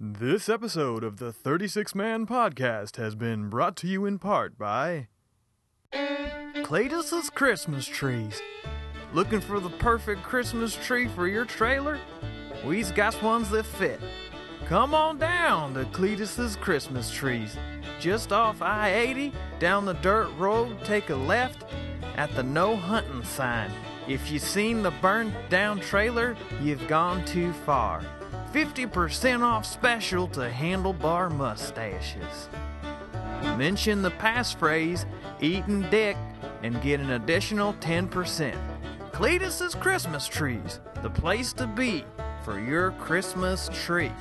This episode of the 36 Man Podcast has been brought to you in part by Cletus's Christmas Trees. Looking for the perfect Christmas tree for your trailer? We's got ones that fit. Come on down to Cletus's Christmas Trees. Just off I 80, down the dirt road, take a left at the no hunting sign. If you've seen the burnt down trailer, you've gone too far. 50% off special to handlebar mustaches. Mention the passphrase eatin' dick and get an additional 10%. Cletus's Christmas Trees, the place to be for your Christmas tree.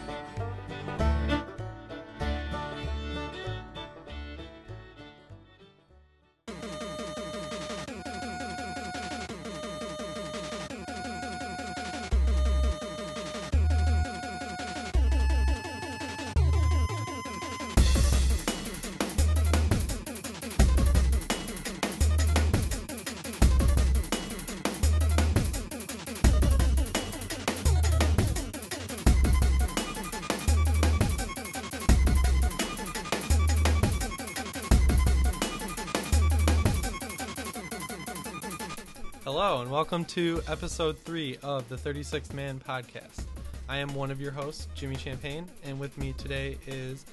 Welcome to episode three of the 36 Man Podcast. I am one of your hosts, Jimmy Champagne, and with me today is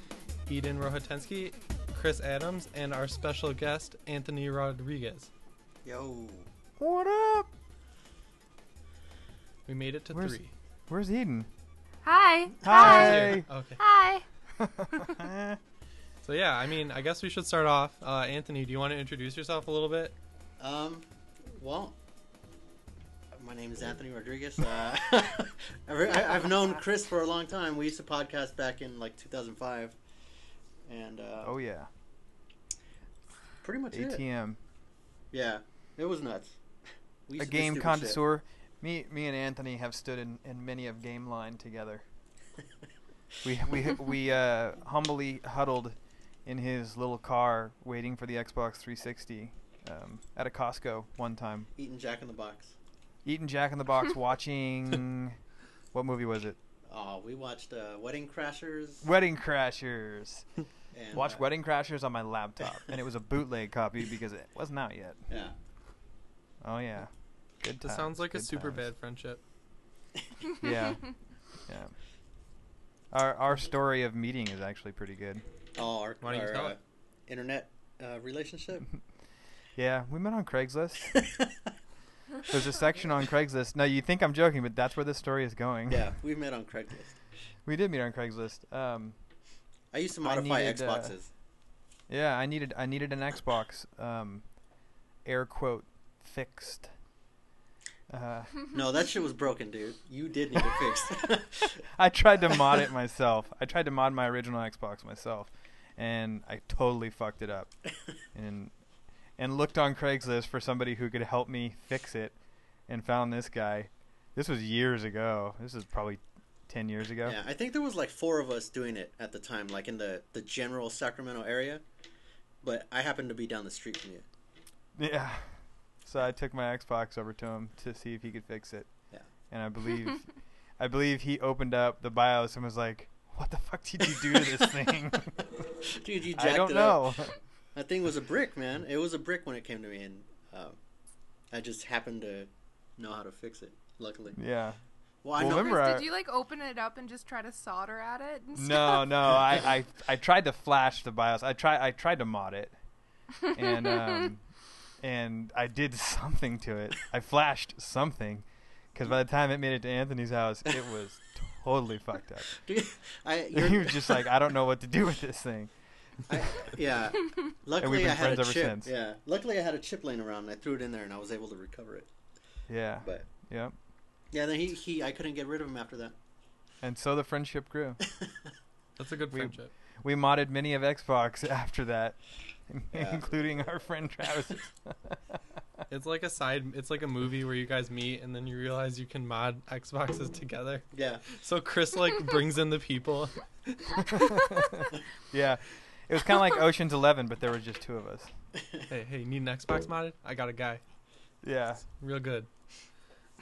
Eden Rohatensky, Chris Adams, and our special guest, Anthony Rodriguez. Yo. What up? We made it to Where's- three. Where's Eden? Hi. Hi. Okay. Hi. So, yeah, I mean, I guess we should start off. Uh, Anthony, do you want to introduce yourself a little bit? Um, well, my name is Anthony Rodriguez. Uh, I- I've known Chris for a long time. We used to podcast back in like 2005, and uh, Oh yeah, pretty much it. ATM. Yeah, it was nuts. We A to game connoisseur. Me, me and Anthony have stood in, in many of game line together. We we we uh, humbly huddled in his little car, waiting for the Xbox 360 um, at a Costco one time, Eating Jack in the Box. Eating Jack in the Box, watching what movie was it? Oh, we watched uh, Wedding Crashers. Wedding Crashers. and, Watched uh, Wedding Crashers on my laptop, and it was a bootleg copy because it wasn't out yet. Yeah. Oh yeah, good. This times, sounds like a super times. bad friendship. Yeah, yeah. Our our story of meeting is actually pretty good. Oh, our, Why don't you our, tell uh, it? internet uh, relationship. Yeah, we met on Craigslist. There's a section on Craigslist. No, you think I'm joking, but that's where this story is going. yeah, we met on Craigslist. we did meet on Craigslist. Um, I used to modify needed, uh, Xboxes. yeah, I needed I needed an Xbox. Um, air quote fixed. Uh, No, that shit was broken, dude. You did need it fixed. I tried to mod it myself. I tried to mod my original Xbox myself, and I totally fucked it up. And and looked on Craigslist for somebody who could help me fix it, and found this guy. This was years ago. This is probably ten years ago. Yeah, I think there was like four of us doing it at the time, like in the the general Sacramento area. But I happened to be down the street from you. Yeah. So I took my Xbox over to him to see if he could fix it. Yeah. And I believe I believe he opened up the BIOS and was like, "What the fuck did you do to this thing?" Dude, you jacked I don't it know. up. That thing was a brick, man. It was a brick when it came to me, and um, I just happened to know how to fix it. Luckily, yeah. well, I Well, know. remember I- Did you like open it up and just try to solder at it? And No, stuff? no. I, I I tried to flash the BIOS. I try I tried to mod it, and um, and I did something to it. I flashed something, because by the time it made it to Anthony's house, it was totally fucked up. Dude, I, he you're, was just like, I don't know what to do with this thing. I, yeah. Luckily, been I had a ever chip. since. Yeah. Luckily, I had a chip laying around, and I threw it in there, and I was able to recover it. Yeah, But yeah. yeah, then he, he I couldn't get rid of him after that. And so the friendship grew. That's a good We- friendship. We modded many of Xbox after that, Yeah. including our friend Travis. It's like a side. It's like a movie where you guys meet and then you realize you can mod Xboxes together. Yeah. So Chris like brings in the people. yeah, it was kind of like Ocean's Eleven, but there were just two of us. Hey, hey, you need an Xbox modded? I got a guy. Yeah. Real good.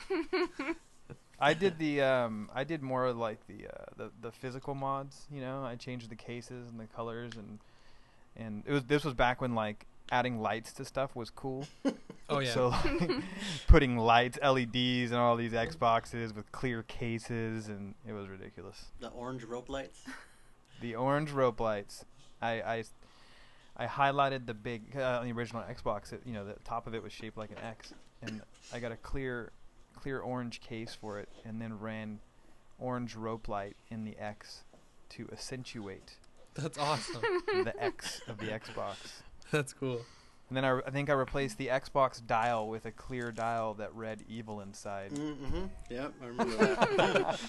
I did the um I did more like the uh the, the physical mods, you know. I changed the cases and the colors and and it was this was back when like adding lights to stuff was cool. Oh yeah. So like putting lights, LEDs and all these Xboxes with clear cases and it was ridiculous. The orange rope lights. The orange rope lights. I I, I highlighted the big uh, on the original Xbox. It, you know, the top of it was shaped like an X, and I got a clear, clear orange case for it, and then ran orange rope light in the X to accentuate That's awesome. the X of the Xbox. That's cool. And then I, I think I replaced the Xbox dial with a clear dial that read evil inside. Mm-hmm. Yep, I remember that.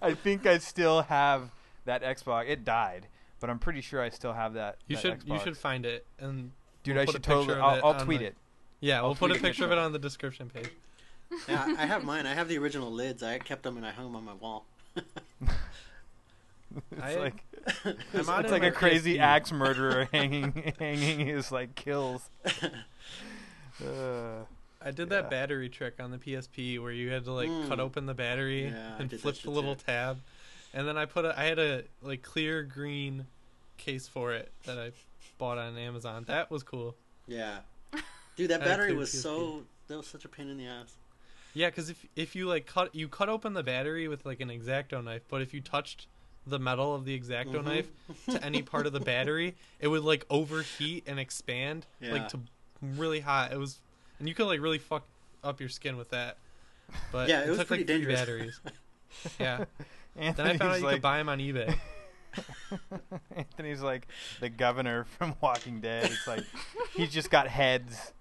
I think I still have that Xbox. It died, but I'm pretty sure I still have that. You that should you should find it and Dude, we'll I should totally. I'll, I'll tweet the- it. yeah, I'll we'll put a picture of it on the description page. yeah, I have mine. I have the original lids. I kept them and I hung them on my wall. It's I- like I'm it's on like a crazy PSP. axe murderer hanging hanging his like kills. Uh, I did Yeah. that battery trick on the PSP where you had to like cut Mm. open the battery Yeah, and flip the little too. tab, and then I put a I had a like clear green case for it that I bought on Amazon. That was cool. yeah, dude, that battery was PSP. so. That was such a pain in the ass. Yeah, because if if you like cut you cut open the battery with like an exacto knife, but if you touched the metal of the exacto Mhm. knife to any part of the battery, it would like overheat and expand Yeah. like to really hot. It was, and you could like really fuck up your skin with that. But Yeah, it was took pretty like dangerous. batteries. Yeah. Then I found out you like, could buy them on eBay. Anthony's like the governor from Walking Dead. It's like he's just got heads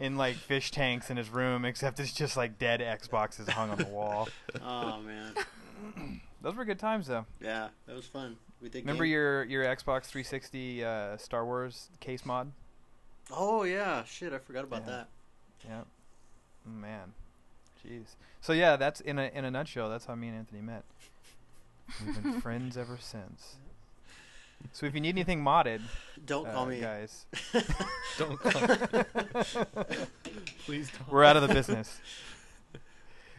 in like fish tanks in his room, except it's just like dead Xboxes hung on the wall. oh man, Those were good times though. yeah, that was fun. We did. Remember game- your your Xbox 360 uh, Star Wars case mod? Oh yeah, shit, I forgot about Yeah. that. Yep. Man, jeez. So yeah, that's in a in a nutshell. That's how me and Anthony met. We've been friends ever since. So if you need anything modded, Don't uh, call me. guys, Don't call. Please don't. we're out of the business.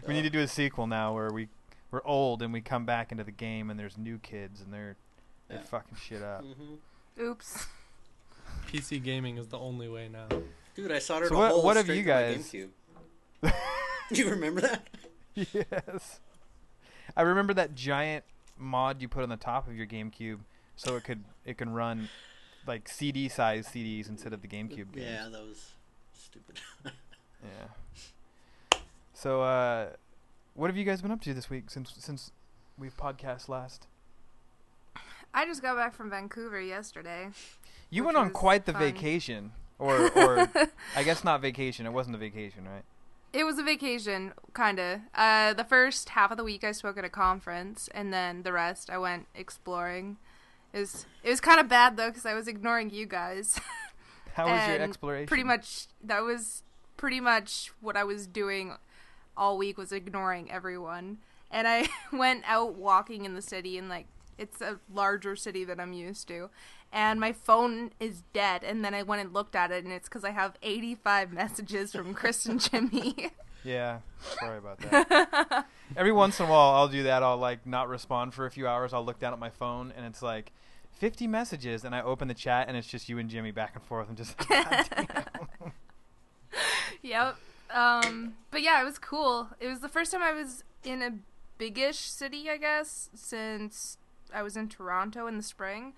We need to do a sequel now where we we're old and we come back into the game and there's new kids and they're they're Yeah. fucking shit up. hmm Oops. PC gaming is the only way now. Dude, I soldered So a what- hole what have straight you through my guys- GameCube. Do you remember that? yes. I remember that giant mod you put on the top of your GameCube so it could it can run like CD size CDs instead of the GameCube games. Yeah, that was stupid. Yeah. So uh what have you guys been up to this week since since we've podcast last? I just got back from Vancouver yesterday. You went on quite the fun. vacation. Or or I guess not vacation. It wasn't a vacation, right? It was a vacation, kinda. Uh, the first half of the week I spoke at a conference, and then the rest I went exploring. It was it was kind of bad though because I was ignoring you guys. How was your exploration? pretty much that was pretty much what I was doing all week was ignoring everyone. And I went out walking in the city and like it's a larger city than I'm used to. And my phone is dead and then I went and looked at it and it's cuz I have 85 messages from Chris and Jimmy. Yeah, sorry about that. Every once in a while, I'll do that. I'll like not respond for a few hours. I'll look down at my phone and it's like 50 messages, and I open the chat and it's just you and Jimmy back and forth. I'm just like, yep. Um, but yeah, it was cool. It was the first time I was in a biggish city, I guess, since I was in Toronto in the spring.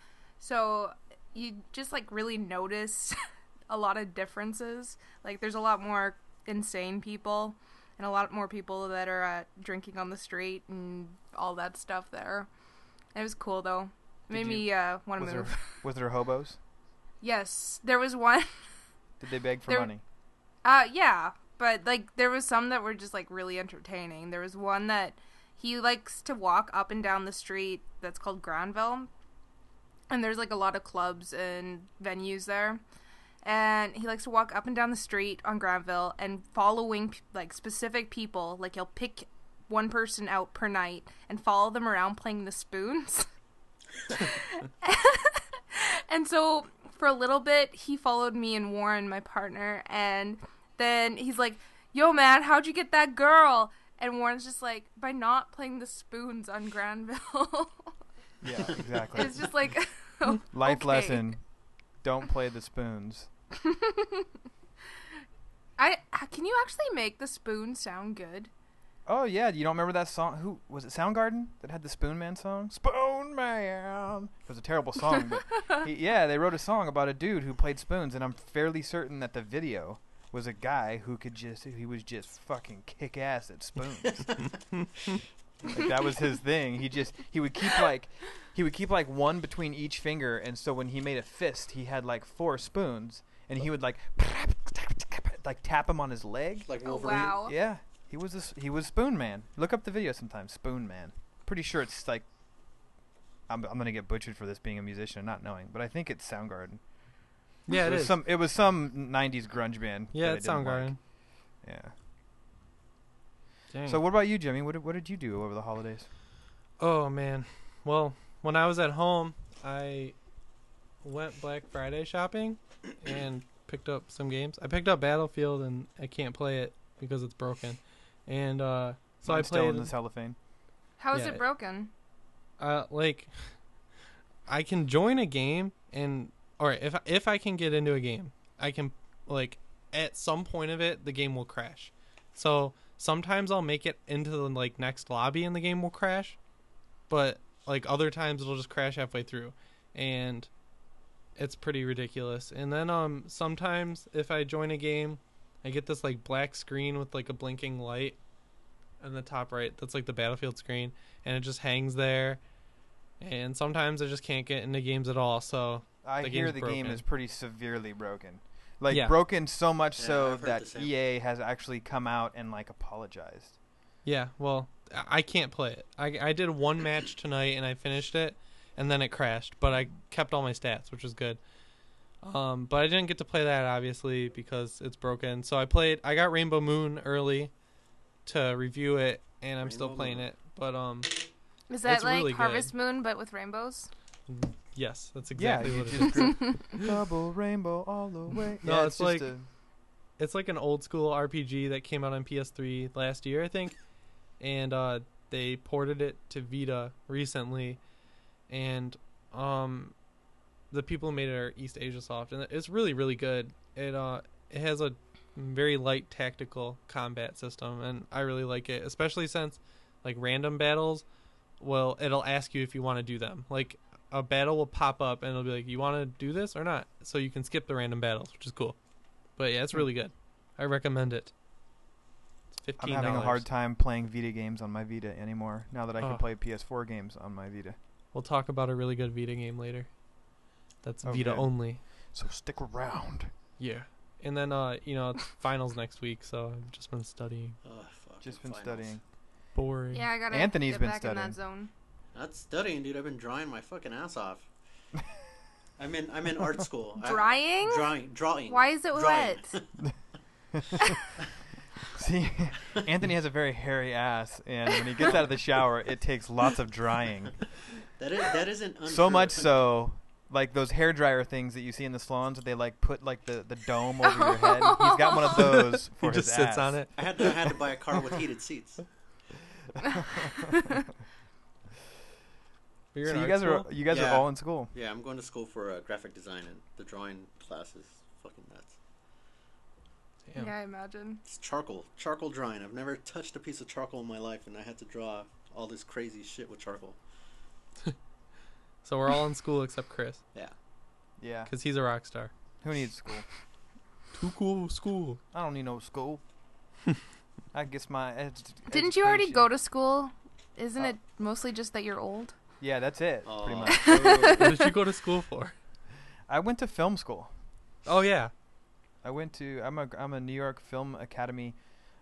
So you just like really notice a lot of differences. Like there's a lot more insane people and a lot more people that are uh, drinking on the street and all that stuff there. It was cool though. It Did made you- me uh, want was to there move. was there hobos? yes, there was one. Did they beg for There- money? Uh, yeah, but like there was some that were just like really entertaining. There was one that he likes to walk up and down the street that's called Granville, and there's like a lot of clubs and venues there. And he likes to walk up and down the street on Granville and following like specific people. Like he'll pick one person out per night and follow them around playing the spoons. and so for a little bit, he followed me and Warren, my partner, and then he's like, "Yo, man, how'd you get that girl?" and Warren's just like, by not playing the spoons on Granville. Yeah, exactly. it's just like Life okay. lesson: Don't play the spoons. I uh, can you actually make the spoon sound good? Oh yeah, you don't remember that song? Who was it? Soundgarden that had the Spoon Man song. Spoon Man. It was a terrible song, but he, yeah, they wrote a song about a dude who played spoons, and I'm fairly certain that the video was a guy who could just he was just fucking kick ass at spoons. Like that was his thing. He just he would keep like he would keep like one between each finger, and so when he made a fist, he had like four spoons, and he would like like tap him on his leg. Like Oh Wolverine. wow. Yeah, he was a, s- he was Spoon Man. Look up the video sometime. Spoon Man. Pretty sure it's like. I'm I'm gonna get butchered for this being a musician and not knowing, but I think it's Soundgarden. Yeah, it was is. some it was some '90s grunge band. yeah, it's didn't like. Soundgarden. Yeah. Dang. So what about you, Jimmy? What did, what did you do over the holidays? Oh man. Well, when I was at home, I went Black Friday shopping and picked up some games. I picked up Battlefield and I can't play it because it's broken. And uh so Mine's I still played in the cellophane. How is Yeah. it broken? uh like I can join a game and or if if I can get into a game, I can like at some point of it the game will crash. So sometimes I'll make it into the like next lobby and the game will crash, but like other times it'll just crash halfway through and it's pretty ridiculous. And then um sometimes if I join a game, I get this like black screen with like a blinking light in the top right. That's like the battlefield screen and it just hangs there. And sometimes I just can't get into games at all. So I The hear the game broken. is pretty severely broken. Like Yeah. broken so much Yeah, so that. EA has actually come out and like apologized. yeah, well, I- I can't play it. I I did one match tonight and I finished it, and then it crashed. But I kept all my stats, which was good. Um, but I didn't get to play that obviously because it's broken. So I played. I got Rainbow Moon early to review it, and I'm still playing Moon. it. But um, Is that It's like really good. Harvest Moon but with rainbows? Yes, that's Yeah, exactly you what it just is. grew- double rainbow all the way. No, yeah, it's just like- a- it's like an old school RPG that came out on PS3 last year, I think, and uh, they ported it to Vita recently, and um, the people who made it are East Asia Soft, and it's really really good. It uh it has a very light tactical combat system, and I really like it, especially since like random battles, well, it'll ask you if you want to do them. Like a battle will pop up and it'll be like, you want to do this or not? So you can skip the random battles, which is cool. But yeah, it's really good. I recommend it. It's I'm having a hard time playing Vita games on my Vita anymore. Now that I Oh. can play PS4 games on my Vita. We'll talk about a really good Vita game later. That's Oh, Vita good. only. So stick around. Yeah. And then uh, you know, it's finals next week, so I've just been studying. Oh, Just been finals. studying. Boring. Yeah, I gotta Anthony's get been back studying. in that zone. Not studying, dude. I've been drawing my fucking ass off. I'm in. I'm in art school. I- drawing. Drawing. Why is it Drawing. wet? See, Anthony has a very hairy ass, and when he gets out of the shower, it takes lots of drying. That is. That isn't. Untrue. So much so, like those hair dryer things that you see in the salons, they like put like the, the dome over your head. He's got one of those he for just sits ass. on it. I had to. I had to buy a car with heated seats. But you're so you art guys are you guys Yeah. are all in school. Yeah, I'm going to school for uh, graphic design, and the drawing class is fucking nuts. Damn. Yeah, I imagine. It's charcoal, charcoal drawing. I've never touched a piece of charcoal in my life, and I had to draw all this crazy shit with charcoal. So we're all in school except Chris, Yeah. Yeah. Because he's a rock star. Who needs school? Too cool school. I don't need no school. I guess my. ed- Didn't you already go to school? Isn't Uh, it mostly just that you're old? Yeah, that's it. Pretty much. what did you go to school for? I went to film school. Oh yeah, I went to. I'm a. I'm a New York Film Academy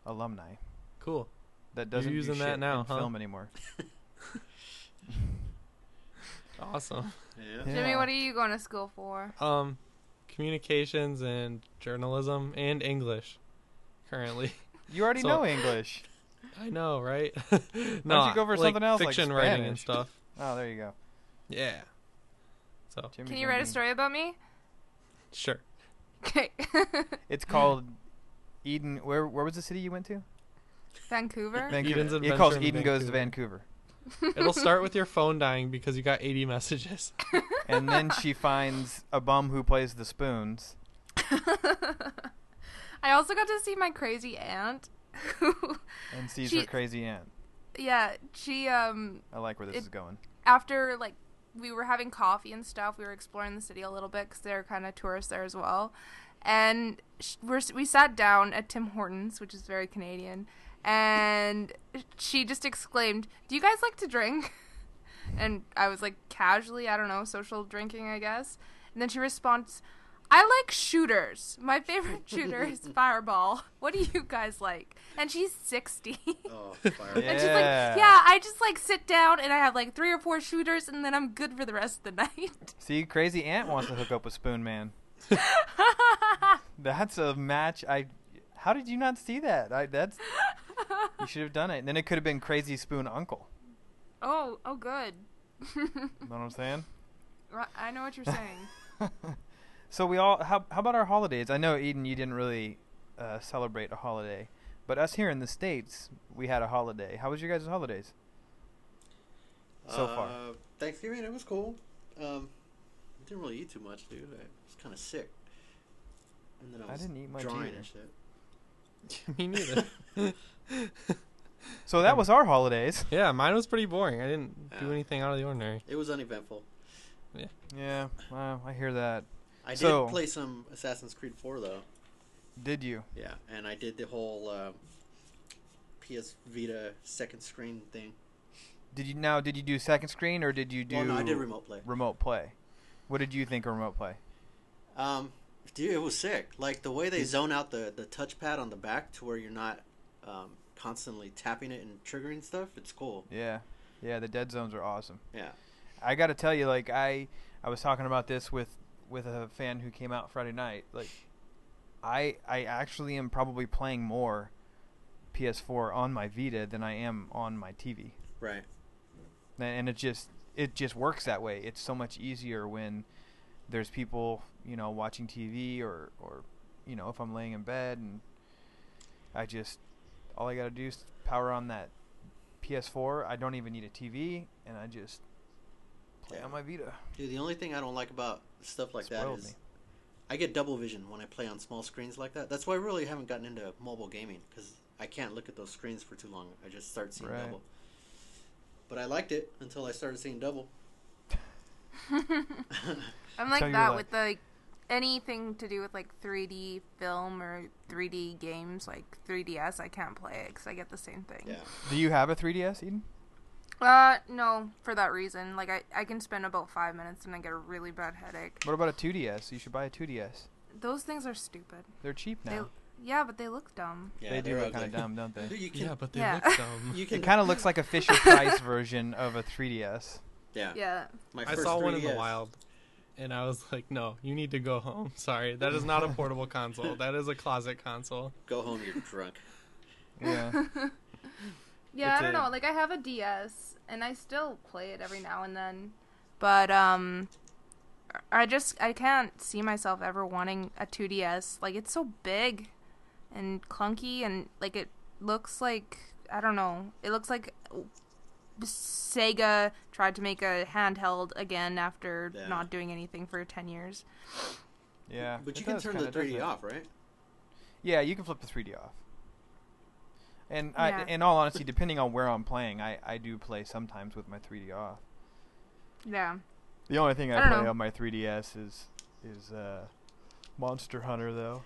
alumni. cool. That doesn't do using that shit now, in huh? film anymore. Awesome. Yeah. Yeah. Jimmy, what are you going to school for? Um, communications and journalism and English, currently. You already So- know English. I know, right? don't you go for like something else, like fiction writing and Spanish? stuff. Oh, there you go. Yeah. So Jimmy's Can you write a story about me? sure. Okay. It's called Eden. Where Where was the city you went to? Vancouver. Vancouver. Eden's he calls Adventure in Eden goes to Vancouver, It'll start with your phone dying because you got 80 messages. and then she finds a bum who plays the spoons. I also got to see my crazy aunt. and sees She- her crazy aunt. Yeah, she um I like where this It- is going. after like we were having coffee and stuff, we were exploring the city a little bit because they're kind of tourists there as well. And we're, we sat down at Tim Hortons, which is very Canadian, and she just exclaimed, "Do you guys like to drink?" And I was like, casually, I don't know, social drinking, I guess. And then she responds, I like shooters. My favorite shooter is Fireball. What do you guys like? And she's 60. Oh, fire. Yeah. And she's like, yeah, I just like sit down and I have like three or four shooters and then I'm good for the rest of the night. See, crazy aunt wants to hook up with Spoon Man. That's a match. I. How did you not see that? I that's you should have done it. And then it could have been Crazy Spoon Uncle. oh, oh, good. You know what I'm saying? I know what you're saying. So we all how how about our holidays? I know Eden, you didn't really uh, celebrate a holiday, but us here in the states, we had a holiday. How was your guys' holidays? So far. Uh, Thanksgiving, it was cool. Um, I didn't really eat too much, dude. I was kind of sick. And then I I didn't eat much drawing either. and shit. Me neither. So that was our holidays. yeah, mine was pretty boring. I didn't do anything out of the ordinary. It was uneventful. Yeah. Yeah, well, I hear that. I So- did play some Assassin's Creed 4 though. Did you? Yeah, and I did the whole uh, PS Vita second screen thing. Did you now? Did you do second screen or did you do? Well, no, I did remote play. remote play. What did you think of remote play? Um, dude, it was sick. Like the way they zone out the the touchpad on the back to where you're not um, constantly tapping it and triggering stuff. It's cool. Yeah, yeah. The dead zones are awesome. Yeah. I got to tell you, like I, I was talking about this with with a fan who came out Friday night. Like, I I actually am probably playing more PS4 on my Vita than I am on my TV, Right. and- and it just it just works that way. It's so much easier when there's people you know watching TV or or you know if I'm laying in bed and I just all I got to do is power on that PS4. I don't even need a TV, and I just play Yeah. on my Vita. Dude, the only thing I don't like about stuff like that Spoiled is me. I get double vision when I play on small screens like that. That's why I really haven't gotten into mobile gaming because I can't look at those screens for too long. I just start seeing Right. double. But I liked it until I started seeing double. I'm like that what. with like anything to do with like 3D film or 3D games, like 3DS. I can't play it because I get the same thing. yeah. Do you have a 3DS, Eden? Uh, no, for that reason. Like I, I can spend about five minutes and I get a really bad headache. What about a 2DS? You should buy a 2DS. Those things are stupid. They're cheap They, now. yeah, but they look dumb. Yeah, they do look kind of dumb, don't they? You can, Yeah, but they Yeah. look dumb. you can It kind of looks like a Fisher Price version of a 3DS. yeah. Yeah. My I first saw one in the wild, and I was like, "No, you need to go home. Sorry, that is not a portable console. That is a closet console." Go home, you're drunk. Yeah. Yeah, It's I don't a- know. Like I have a DS and I still play it every now and then. But um I just I can't see myself ever wanting a 2DS. Like it's so big and clunky and like it looks like I don't know. It looks like Sega tried to make a handheld again after Yeah. not doing anything for 10 years. Yeah. But you can turn the 3D doesn't off, right? Yeah, you can flip the 3D off. And Yeah. I, in all honesty, depending on where I'm playing, I, I do play sometimes with my 3D off. Yeah. The only thing I, I play know. on my 3DS is is uh, Monster Hunter, though.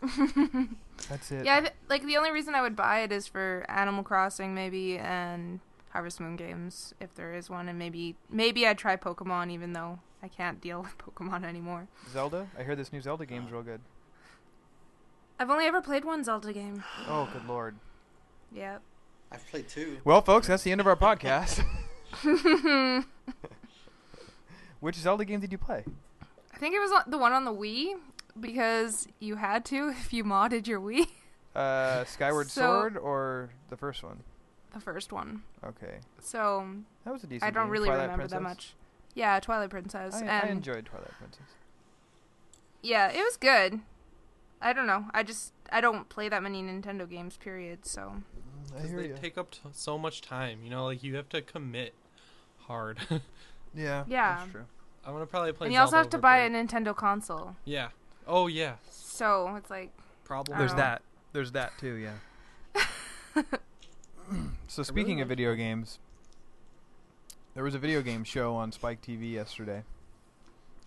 That's it. Yeah, th- like the only reason I would buy it is for Animal Crossing, maybe, and Harvest Moon games, if there is one, and maybe maybe I'd try Pokemon, even though I can't deal with Pokemon anymore. Zelda. I hear this new Zelda game's real good. I've only ever played one Zelda game. Oh, good lord. Yep. I've played two. Well, folks, that's the end of our podcast. I Which Zelda game did you play? I think it was the one on the Wii because you had to if you modded your Wii. Uh, Skyward So- Sword or the first one? The first one. Okay, So that was a decent. I don't game. really Twilight remember that much. Yeah, Twilight Princess. I, and I enjoyed Twilight Princess. Yeah, it was good. I don't know. I just I don't play that many Nintendo games. Period. So I because hear they you. take up t- so much time. You know, like you have to commit hard. Yeah. Yeah. That's true. I'm gonna probably play. and you also have to over buy a. Nintendo console. Yeah. Oh yeah. So it's like, Problem. There's know. that. There's that too. Yeah. So speaking of video games, there was a video game show on Spike TV yesterday.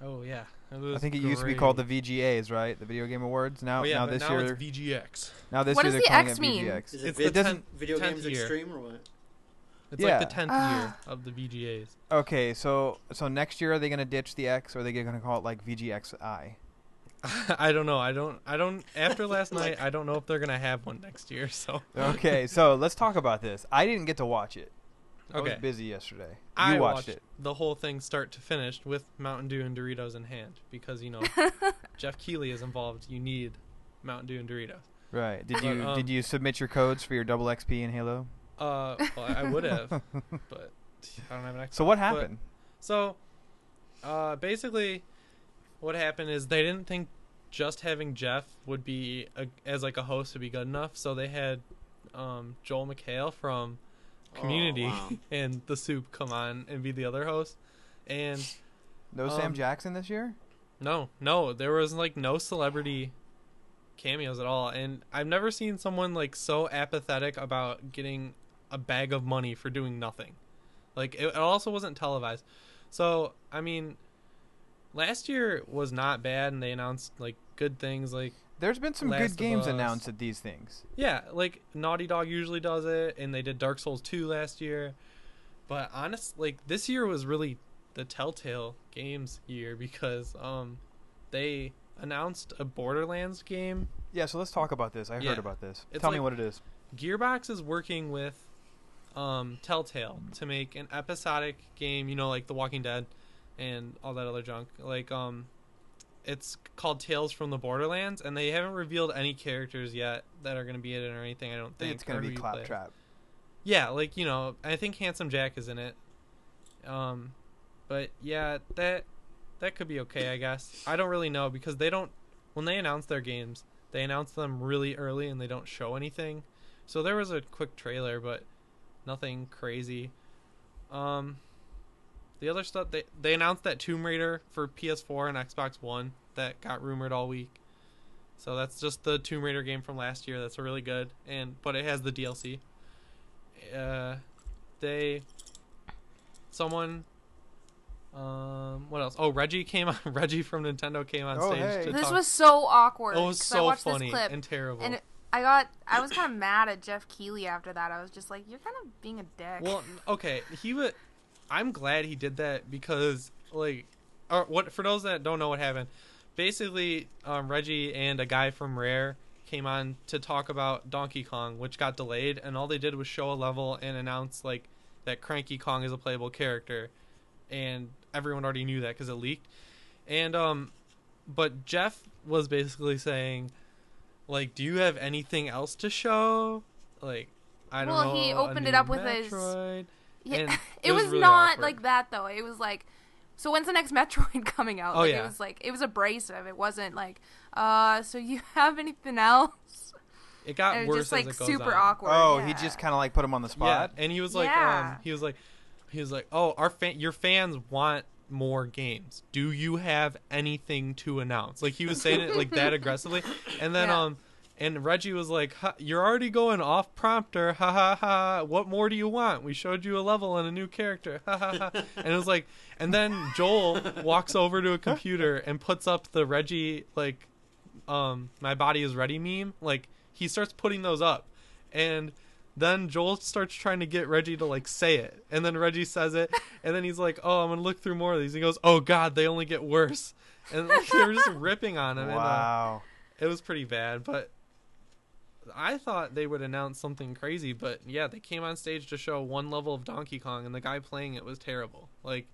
Oh yeah. It I think it used to be called the. VGAs, right? The Video Game Awards. Now, Oh yeah, now this now year, it's VGX. now this What year they're the calling X it mean? VGX. Is it It's vid- It doesn't- tenth- video tenth games year. extreme or what? It's Yeah. like the tenth Ah. year of the VGAs. Okay, so so next year are they gonna ditch the X or are they gonna call it like VGXI? I don't know. I don't. I don't. After last night, I don't know if they're gonna have one next year. So Okay, so let's talk about this. I didn't get to watch it. I okay, was busy yesterday. You I watched, watched it. the whole thing start to finish with Mountain Dew and Doritos in hand because you know Geoff Keighley is involved. You need Mountain Dew and Doritos. Right. Did But, you um, did you submit your codes for your double XP in Halo? Uh, well, I would have, but I don't have an Xbox. So what But- happened? So, uh, basically, what happened is they didn't think just having Jeff would be a, as like a host would be good enough, so they had um, Joel McHale from Community Oh, wow. and The Soup come on and be the other host. And no Sam um, Jackson this year? no, no, there was like no celebrity cameos at all, and I've never seen someone like so apathetic about getting a bag of money for doing nothing. Like it, it also wasn't televised, so I mean, last year was not bad, and they announced like good things. Like There's been some Last good games announced at these things. yeah, like Naughty Dog usually does it, and they did Dark Souls two last year. But honest, like this year was really the Telltale Games year because um, they announced a Borderlands game Yeah, so let's talk about this. I Yeah. heard about this. It's Tell me what it is. Gearbox is working with um, Telltale to make an episodic game, you know, like The Walking Dead and all that other junk. Like, um, it's called Tales from the Borderlands, and they haven't revealed any characters yet that are going to be in it or anything. I don't think it's be who you play. Claptrap. Yeah, like you know, I think Handsome Jack is in it. Um, but yeah, that that could be okay, I guess. I don't really know because they don't when they announce their games, they announce them really early and they don't show anything. So there was a quick trailer, but nothing crazy. Um, the other stuff they they announced that Tomb Raider for PS4 and Xbox One that got rumored all week. So that's just the Tomb Raider game from last year. That's really good, and but it has the DLC. Uh, they, someone, um, what else? Oh, Reggie came on. Reggie from Nintendo came on Oh, stage. hey. To this talk. was so awkward. it was so watched funny this clip, and terrible. and I got, I was kind of mad at Geoff Keighley after that. I was just like, you're kind of being a dick. Well, okay, he would. I'm glad he did that because, like, or what for those that don't know what happened, basically, um, Reggie and a guy from Rare came on to talk about Donkey Kong, which got delayed, and all they did was show a level and announce like that Cranky Kong is a playable character, and everyone already knew that because it leaked, and um, but Geoff was basically saying, like, do you have anything else to show? Like, I don't Well, know. Well, he opened it up with his- Metroid? Yeah, and it, it was was, really not awkward. like that though. It was like, so when's the next Metroid coming out? Oh, like, yeah. It was like it was abrasive. It wasn't like, uh, so you have anything else? It got And it worse was just like as it goes super on. awkward. Oh, yeah. he just kind of like put him on the spot. Yeah, spot. and he was like, Yeah. um, he was like, he was like, oh, our fan, your fans want more games. Do you have anything to announce? Like he was saying it like that aggressively, and then Yeah. um, and Reggie was like, "Ha- you're already going off prompter, ha ha ha. What more do you want? We showed you a level and a new character, ha ha ha. And it was like, and then Joel walks over to a computer and puts up the Reggie like, um, my body is ready meme. Like he starts putting those up, and then Joel starts trying to get Reggie to like say it, and then Reggie says it, and then he's like, "Oh, I'm gonna look through more of these." He goes, "Oh God, they only get worse," and like, they were just ripping on him. And, uh, Wow. it was pretty bad, but I thought they would announce something crazy, but yeah, they came on stage to show one level of Donkey Kong, and the guy playing it was terrible. Like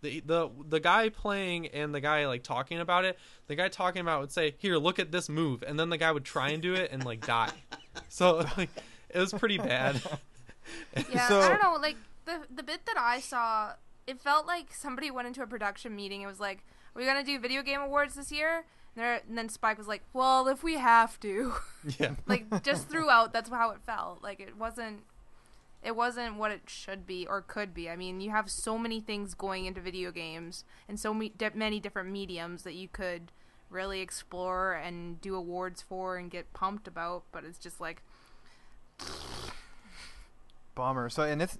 the the the guy playing and the guy like talking about it, the guy talking about it would say, "Here, look at this move," and then the guy would try and do it and like die. So like, it was pretty bad. Yeah, So- I don't know. Like the the bit that I saw, it felt like somebody went into a production meeting. It was like, "Are we gonna do video game awards this year?" There, and then Spike was like, "Well, if we have to." Yeah. like just throughout that's how it felt like it wasn't it wasn't what it should be or could be i mean you have so many things going into video games and so me- di- many different mediums that you could really explore and do awards for and get pumped about but it's just like Bummer. So, and it's.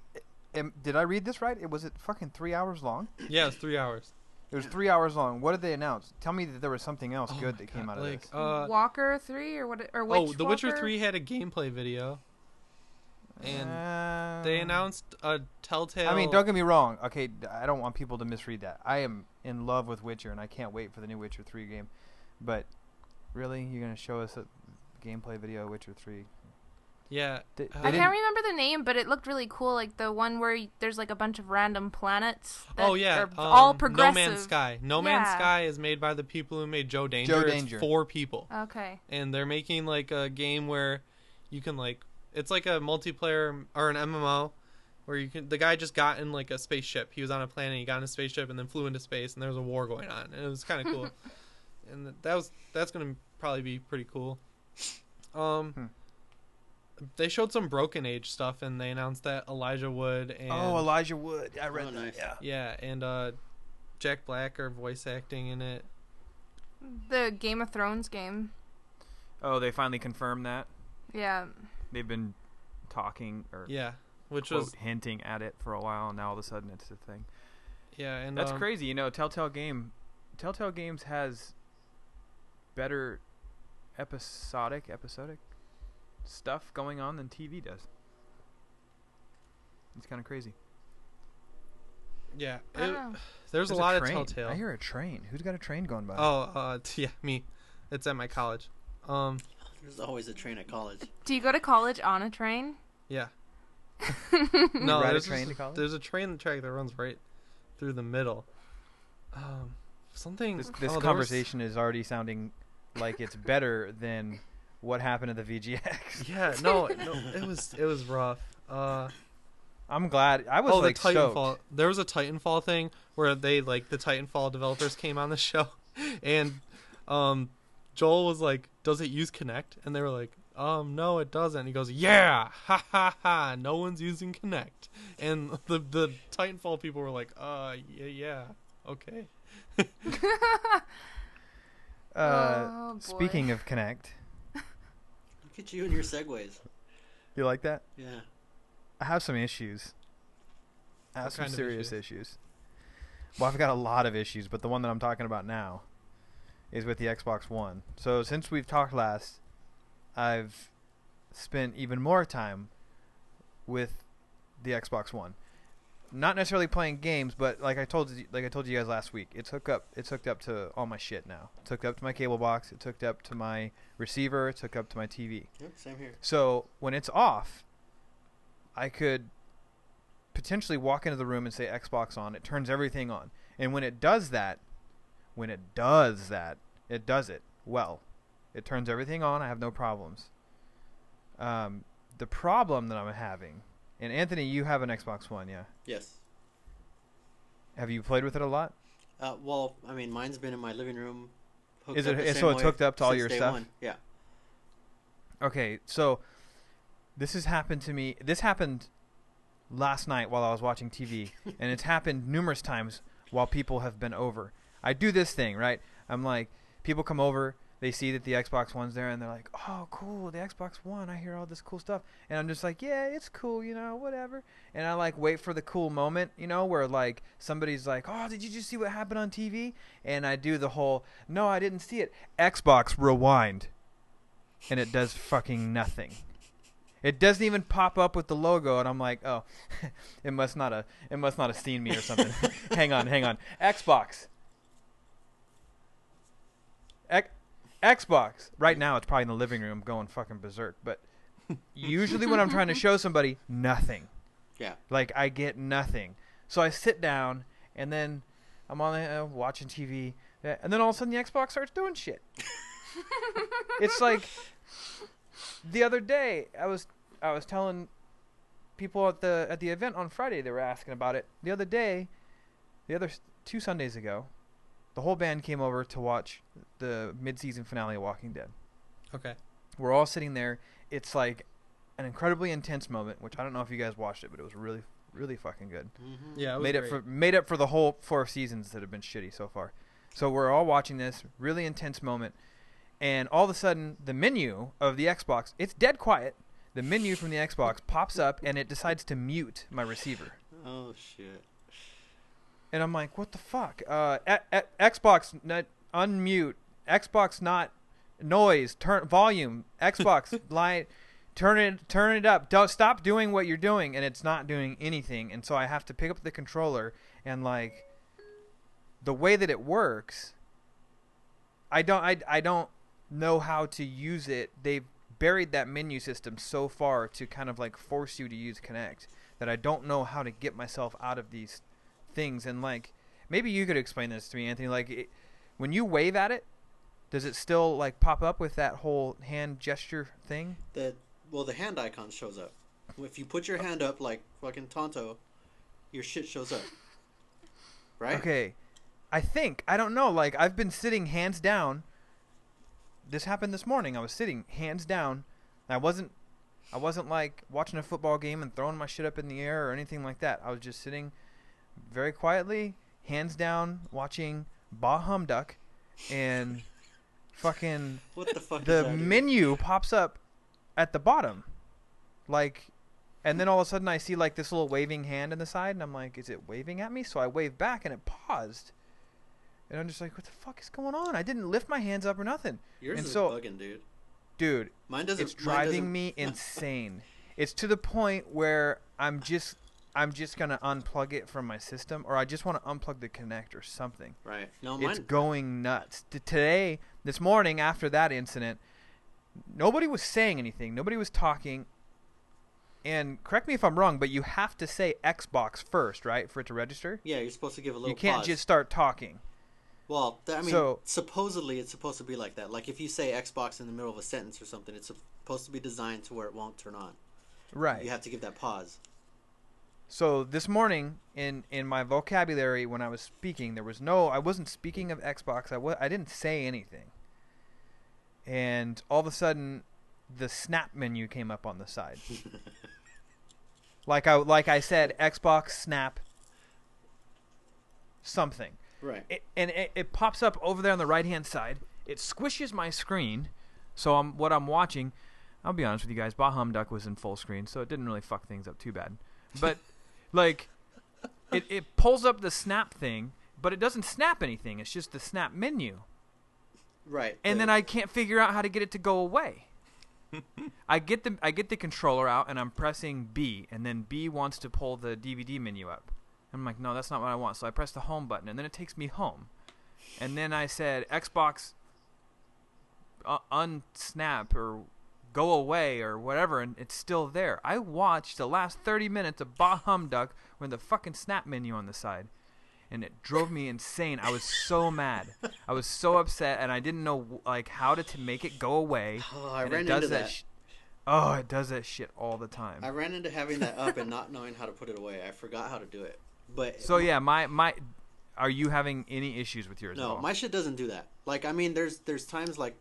Am, did I read this right? It was it fucking three hours long. Yeah, it's three hours. It was three hours long. What did they announce? Tell me that there was something else Oh good my that came God, out of like, this. Uh, walker 3 or what or oh, Witch The Witcher 3 had a gameplay video, and Uh, they announced a Telltale. I mean, don't get me wrong. Okay, I don't want people to misread that. I am in love with Witcher, and I can't wait for the new Witcher 3 game. But really, you're gonna show us a gameplay video of Witcher 3? Yeah. They- they I can't remember the name, but it looked really cool. Like the one where y- there's like a bunch of random planets. That oh yeah, are um, all progressive. No progressive. Man's Sky. No Man's Sky is made by the people who made Joe Danger. Joe It's Danger. four people, Okay. and they're making like a game where you can like it's like a multiplayer or an MMO where you can the guy just got in like a spaceship. He was on a planet, he got in a spaceship, and then flew into space, and there was a war going on, and it was kind of cool. and that was that's gonna probably be pretty cool. Um. Hmm. They showed some Broken Age stuff, and they announced that Elijah Wood and Oh, Elijah Wood. I read Oh, that. Yeah. Yeah, and uh, Jack Black are voice acting in it. The Game of Thrones game. Oh, they finally confirmed that. Yeah. They've been talking or Yeah, which quote, was hinting at it for a while, and now all of a sudden it's a thing. yeah, and That's um, crazy. You know, Telltale Game, Telltale Games has better episodic episodic stuff going on than TV does. It's kind of crazy. Yeah, it- know. there's, a There's lot train. of Telltale. I hear a train. Who's got a train going by? Oh, uh, t- yeah, me. It's at my college. Um, There's always a train at college. Do you go to college on a train? yeah. No, ride a there's train this- to college? There's a train track that runs right through the middle. Um, something. This, oh, this there was- conversation is already sounding like it's better than what happened to the VGX. Yeah, no, no, it was it was rough. Uh, I'm glad. I was oh, like the Titanfall. stoked. There was a Titanfall thing where they like the Titanfall developers came on the show, and um, Joel was like, "Does it use Kinect?" And they were like, "Um, no, it doesn't." he goes, "Yeah, ha ha ha! No one's using Kinect." And the the Titanfall people were like, "Uh, yeah, yeah, okay." Uh, Oh, speaking of Kinect, Look at you and your segues. you like that? Yeah. I have some issues. I have What some serious issues? issues? Well, I've got a lot of issues, but the one that I'm talking about now is with the Xbox One. So since we've talked last, I've spent even more time with the Xbox One. Not necessarily playing games, but like I told you, like I told you guys last week, it's hooked up. It's hooked up to all my shit now. It's hooked up to my cable box. It's hooked up to my receiver. It's hooked up to my TV. Yep, same here. So when it's off, I could potentially walk into the room and say Xbox on. It turns everything on. And when it does that, when it does that, it does it well. It turns everything on. I have no problems. Um, the problem that I'm having, and Anthony, you have an Xbox One, yeah? Yes. Have you played with it a lot? Uh, well, I mean, mine's been in my living room. Is it- the so same it's hooked up to all your stuff? One. Yeah. Okay, so this has happened to me. This happened last night while I was watching TV, and it's happened numerous times while people have been over. I do this thing, right? I'm like, people come over, they see that the Xbox One's there, and they're like, "Oh, cool, the Xbox One! I hear all this cool stuff," and I'm just like, "Yeah, it's cool, you know, whatever." And I like wait for the cool moment, you know, where like somebody's like, "Oh, did you just see what happened on TV?" And I do the whole, "No, I didn't see it." Xbox rewind and it does fucking nothing. It doesn't even pop up with the logo, and I'm like, oh, it must not have, it must not have seen me or something. hang on, hang on. Xbox. X- Xbox. Right now, it's probably in the living room going fucking berserk. But usually, when I'm trying to show somebody, nothing. Yeah. Like I get nothing. So I sit down, and then I'm on the, uh, watching TV, uh, and then all of a sudden the Xbox starts doing shit. it's like the other day I was I was telling people at the at the event on Friday they were asking about it. The other day, the other two Sundays ago, the whole band came over to watch the mid-season finale of Walking Dead. Okay. We're all sitting there. It's like an incredibly intense moment, which I don't know if you guys watched it, but it was really, really fucking good. Mhm. Yeah, it was made great. it for made up for the whole four seasons that have been shitty so far. So we're all watching this really intense moment, and all of a sudden the menu of the Xbox it's dead quiet. The menu from the Xbox pops up and it decides to mute my receiver, Oh shit. And I'm like, what the fuck? Uh, Xbox not unmute. Xbox not noise. Turn volume. Xbox line. Turn it turn it up. Don't stop doing what you're doing, and it's not doing anything. And so I have to pick up the controller and like the way that it works. I don't I, I don't know how to use it. They've buried that menu system so far to kind of like force you to use Kinect that I don't know how to get myself out of these things. And like maybe you could explain this to me, Anthony. Like it, when you wave at it, does it still like pop up with that whole hand gesture thing? The well, the hand icon shows up. If you put your oh. hand up like fucking Tonto, your shit shows up. Right? Okay. I think I don't know. Like I've been sitting hands down. This happened this morning. I was sitting hands down. I wasn't. I wasn't like watching a football game and throwing my shit up in the air or anything like that. I was just sitting very quietly, hands down, watching Bah Humduck, and fucking What the fuck the menu pops up at the bottom, like, and then all of a sudden I see like this little waving hand in the side, and I'm like, is it waving at me? So I wave back, and it paused, and I'm just like, what the fuck is going on? I didn't lift my hands up or nothing, Yours and is so- bugging, dude. dude. Mine doesn't. It's driving doesn't- me insane. It's to the point where I'm just. I'm just gonna unplug it from my system, or I just want to unplug the Kinect or something. Right. No, It's mine. going nuts. T- today, this morning, after that incident, nobody was saying anything. Nobody was talking. And correct me if I'm wrong, but you have to say Xbox first, right, for it to register. yeah, you're supposed to give a little. You can't pause. just start talking. Well, th- I mean, So- supposedly it's supposed to be like that. Like if you say Xbox in the middle of a sentence or something, it's supposed to be designed to where it won't turn on. Right. You have to give that pause. So this morning, in in my vocabulary, when I was speaking, there was no. I wasn't speaking of Xbox. I I didn't say anything. And all of a sudden, the snap menu came up on the side. like I like I said, Xbox Snap. Something. Right. It, and it, it pops up over there on the right hand side. It squishes my screen, so I'm what I'm watching. I'll be honest with you guys. Bah Humduck was in full screen, so it didn't really fuck things up too bad. But like, it it pulls up the snap thing, but it doesn't snap anything. It's just the snap menu, Right. and the- then I can't figure out how to get it to go away. I get the I get the controller out and I'm pressing B, and then B wants to pull the DVD menu up. I'm like, no, that's not what I want. So I press the home button, and then it takes me home. And then I said Xbox uh, unsnap or go away or whatever, and it's still there. I watched the last 30 minutes of Bah Humduck with the fucking snap menu on the side, and it drove me insane. I was so mad. I was so upset, and I didn't know like how to, to make it go away. Oh, I and ran it does into that. sh- oh, it does that shit all the time. I ran into having that up and not knowing how to put it away. I forgot how to do it. But so yeah, my my. Are you having any issues with yours? at No, my shit doesn't do that. Like, I mean, there's there's times like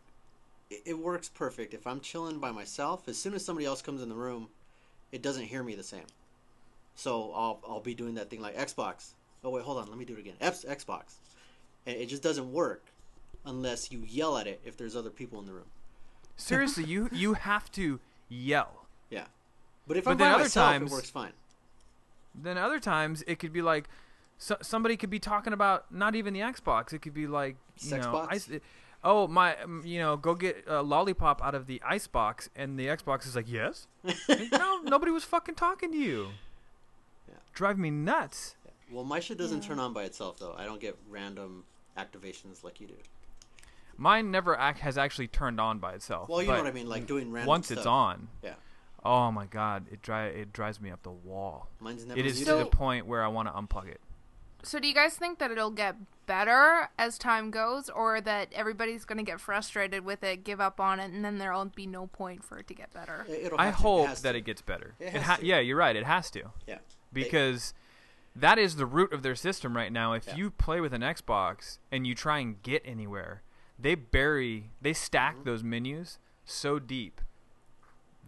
it, it works perfect. If I'm chilling by myself, as soon as somebody else comes in the room, it doesn't hear me the same. So I'll I'll be doing that thing like Xbox. Oh wait, hold on, let me do it again. X, Xbox, and it just doesn't work unless you yell at it if there's other people in the room. Seriously, you you have to yell. Yeah, but if But I'm by other myself, times- it works fine. Then other times it could be like so, somebody could be talking about not even the Xbox. It could be like you Sex know, box? ice, oh my, um, you know, go get a lollipop out of the ice box, and the Xbox is like, yes. Like, no, nobody was fucking talking to you. Yeah. Drive me nuts. Well, my shit doesn't Yeah. turn on by itself though. I don't get random activations like you do. Mine never act has actually turned on by itself. Well, you know what I mean, like doing random once it's on. Yeah. Oh my god, it dri- it drives me up the wall. Mine's never It is muted. to the point where I want to unplug it. So do you guys think that it'll get better as time goes, or that everybody's going to get frustrated with it, give up on it, and then there'll be no point for it to get better? It- it'll I have to- it hope has that to. it gets better. It It ha- to. yeah, you're right. It has to Yeah. because that is the root of their system right now. If Yeah. you play with an Xbox and you try and get anywhere, they bury, they stack Mhm. those menus so deep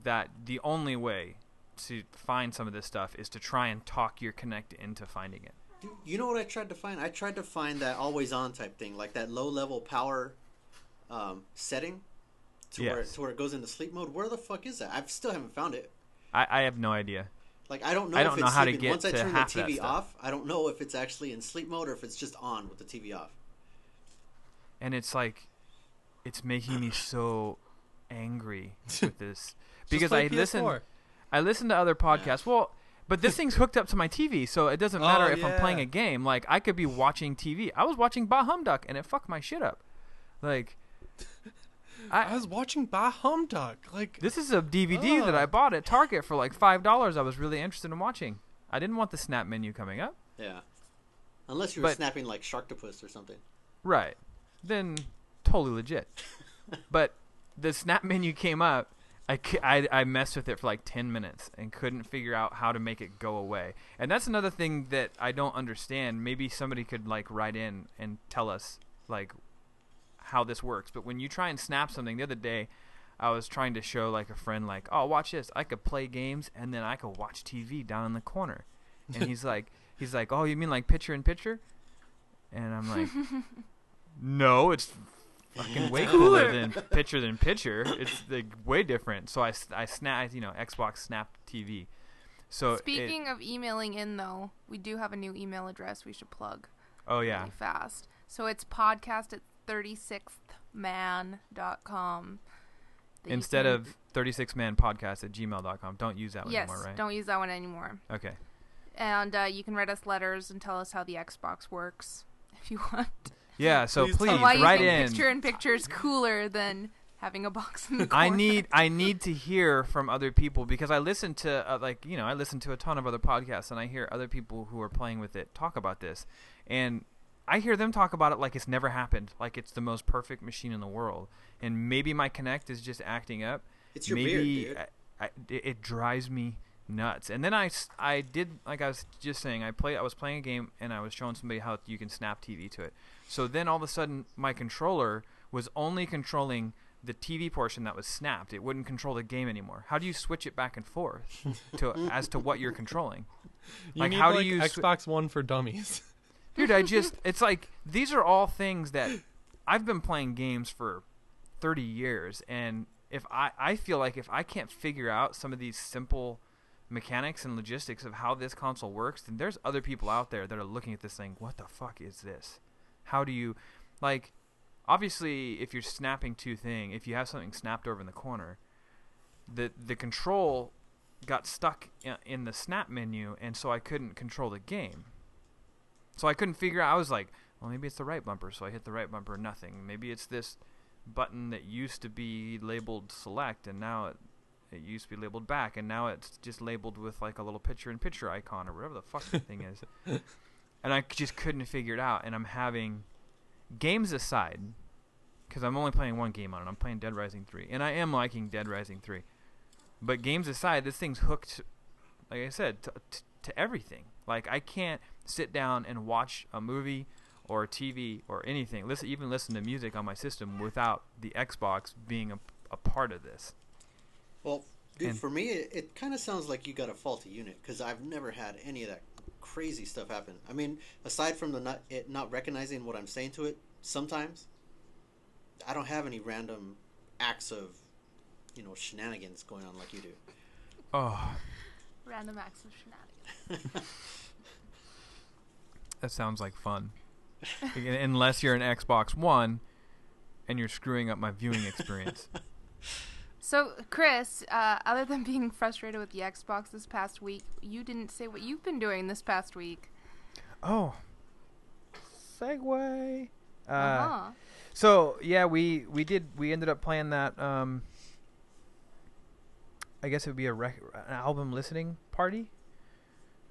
that the only way to find some of this stuff is to try and talk your Kinect into finding it. Dude, you know what I tried to find? I tried to find that always on type thing, like that low level power um, setting to where Yes. to where it goes into sleep mode. Where the fuck is that? I still haven't found it. I, I have no idea. Like I don't know. I if don't it's know how to sleeping. get Once I turn the TV off, I don't know if it's actually in sleep mode or if it's just on with the TV off. And it's like, it's making me so angry with this because I listen. I listen to other podcasts. Well, but this thing's hooked up to my TV, so it doesn't oh, matter Oh, if I'm playing a game. Like I could be watching TV. I was watching Bah Humduck, and it fucked my shit up. Like, I I was watching Bah Humduck. Like this is a DVD that I bought at Target for like five dollars. I was really interested in watching. I didn't want the snap menu coming up. Yeah, unless you were But- snapping like Sharktopus or something. Right. Then totally legit. but the snap menu came up. I, I, I messed with it for like 10 minutes and couldn't figure out how to make it go away. And that's another thing that I don't understand. Maybe somebody could like write in and tell us like how this works. But when you try and snap something, the other day I was trying to show like a friend like, "Oh, watch this. I could play games and then I could watch TV down in the corner." And he's like he's like, "Oh, you mean like picture in picture?" And I'm like, "No, it's fucking way cooler than picture than picture. It's like way different." So I I snap, you know, Xbox Snap TV. So it- Speaking of emailing in, though, we do have a new email address we should plug oh yeah, really fast. So it's podcast at 36thman.com. that you instead can- of 36manpodcast at gmail.com. Don't use that one Yes, anymore, right? don't use that one anymore. Okay. And uh, you can write us letters and tell us how the Xbox works if you want. Yeah, so Please please, tell and why you think in. picture in picture is cooler than having a box in the corner. I need I need to hear from other people because I listen to uh, like you know I listen to a ton of other podcasts and I hear other people who are playing with it talk about this and I hear them talk about it like it's never happened like it's the most perfect machine in the world and maybe my Kinect is just acting up It's your maybe beard, dude. I, I, it, it drives me nuts and then I, I did like I was just saying I play I was playing a game and I was showing somebody how you can snap TV to it so then all of a sudden my controller was only controlling the TV portion that was snapped. It wouldn't control the game anymore. How do you switch it back and forth to as to what you're controlling? you like, need how do you Xbox One for dummies. Dude, I just it's like these are all things that I've been playing games for 30 years and if I I feel like if I can't figure out some of these simple mechanics and logistics of how this console works, then there's other people out there that are looking at this thing, what the fuck is this? How do you like obviously if you're snapping two thing, if you have something snapped over in the corner, the the control got stuck in the snap menu and so I couldn't control the game. So I couldn't figure out I was like, well maybe it's the right bumper, so I hit the right bumper, nothing. Maybe it's this button that used to be labeled select and now it it used to be labeled back and now it's just labeled with like a little picture in picture icon or whatever the fuck the thing is. And I just couldn't figure it out and I'm having games aside because I'm only playing one game on it. I'm playing Dead Rising 3 and I am liking Dead Rising 3. But games aside, this thing's hooked like I said to, to, to everything. Like I can't sit down and watch a movie or TV or anything. Listen, even listen to music on my system without the Xbox being a, a part of this. Well, dude, And- for me, it, it kind of sounds like you got a faulty unit because I've never had any of that crazy stuff happen. I mean, aside from the not it not recognizing what I'm saying to it, sometimes I don't have any random acts of you know shenanigans going on like you do. Oh, Random acts of shenanigans. that sounds like fun. Unless you're an Xbox One and you're screwing up my viewing experience. So, Chris, uh, other than being frustrated with the Xbox this past week, you didn't say what you've been doing this past week. oh, segue. Uh, Uh-huh. So yeah, we we did we ended up playing that. Um, I guess it would be a rec- an album listening party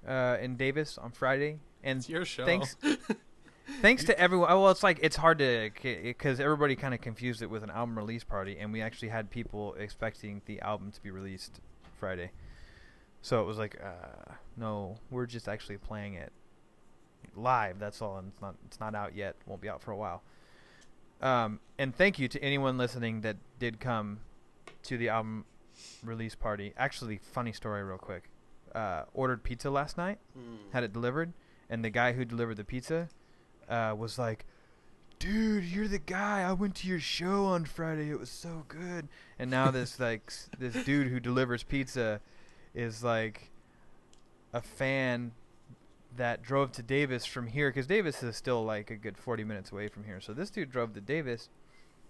uh, in Davis on Friday, and It's your show. thanks thanks to everyone. Well, it's like it's hard to because everybody kind of confused it with an album release party, and we actually had people expecting the album to be released Friday. So it was like, uh, no, we're just actually playing it live. That's all, and it's not it's not out yet. Won't be out for a while. Um, and thank you to anyone listening that did come to the album release party. Actually, funny story, real quick. Uh, ordered pizza last night, Hmm. had it delivered, and the guy who delivered the pizza uh, was like, "Dude, you're the guy. I went to your show on Friday. It was so good." And now this like s- this dude who delivers pizza is like a fan that drove to Davis from here because Davis is still like a good 40 minutes away from here. So this dude drove to Davis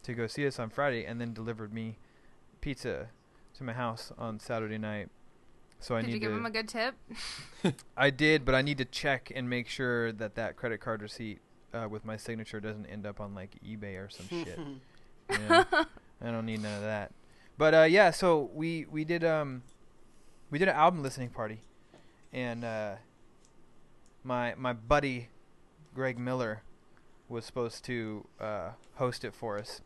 to go see us on Friday and then delivered me pizza to my house on Saturday night. So I Did need you give to. him a good tip? I did, but I need to check and make sure that that credit card receipt uh, with my signature doesn't end up on like eBay or some shit. Yeah, I don't need none of that. But uh, yeah, so we we did um we did an album listening party, and uh, my my buddy Greg Miller was supposed to uh, host it for us,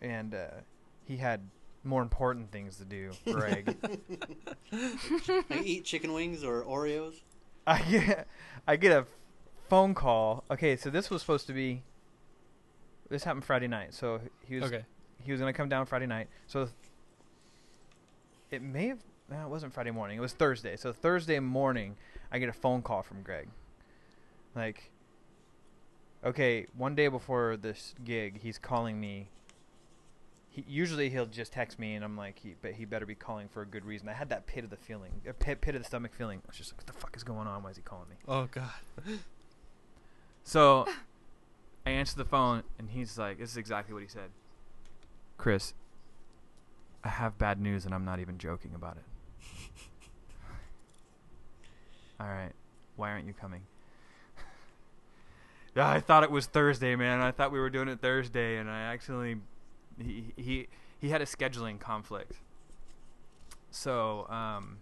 and uh, he had more important things to do. Greg, I eat chicken wings or Oreos. I get I get a phone call. Okay, so this was supposed to be. This happened Friday night, so he was Okay. he was gonna come down Friday night. So it may have no, it wasn't Friday morning. It was Thursday. So Thursday morning, I get a phone call from Greg. Like, okay, one day before this gig, he's calling me. He, usually he'll just text me, and I'm like, he, but he better be calling for a good reason. I had that pit of the feeling, a pit, pit of the stomach feeling. I was just like, what the fuck is going on? Why is he calling me? Oh God. So I answer the phone, and he's like, "This is exactly what he said." Chris, I have bad news, and I'm not even joking about it. All right, why aren't you coming? yeah, I thought it was Thursday, man. I thought we were doing it Thursday, and I actually he he he had a scheduling conflict. So um,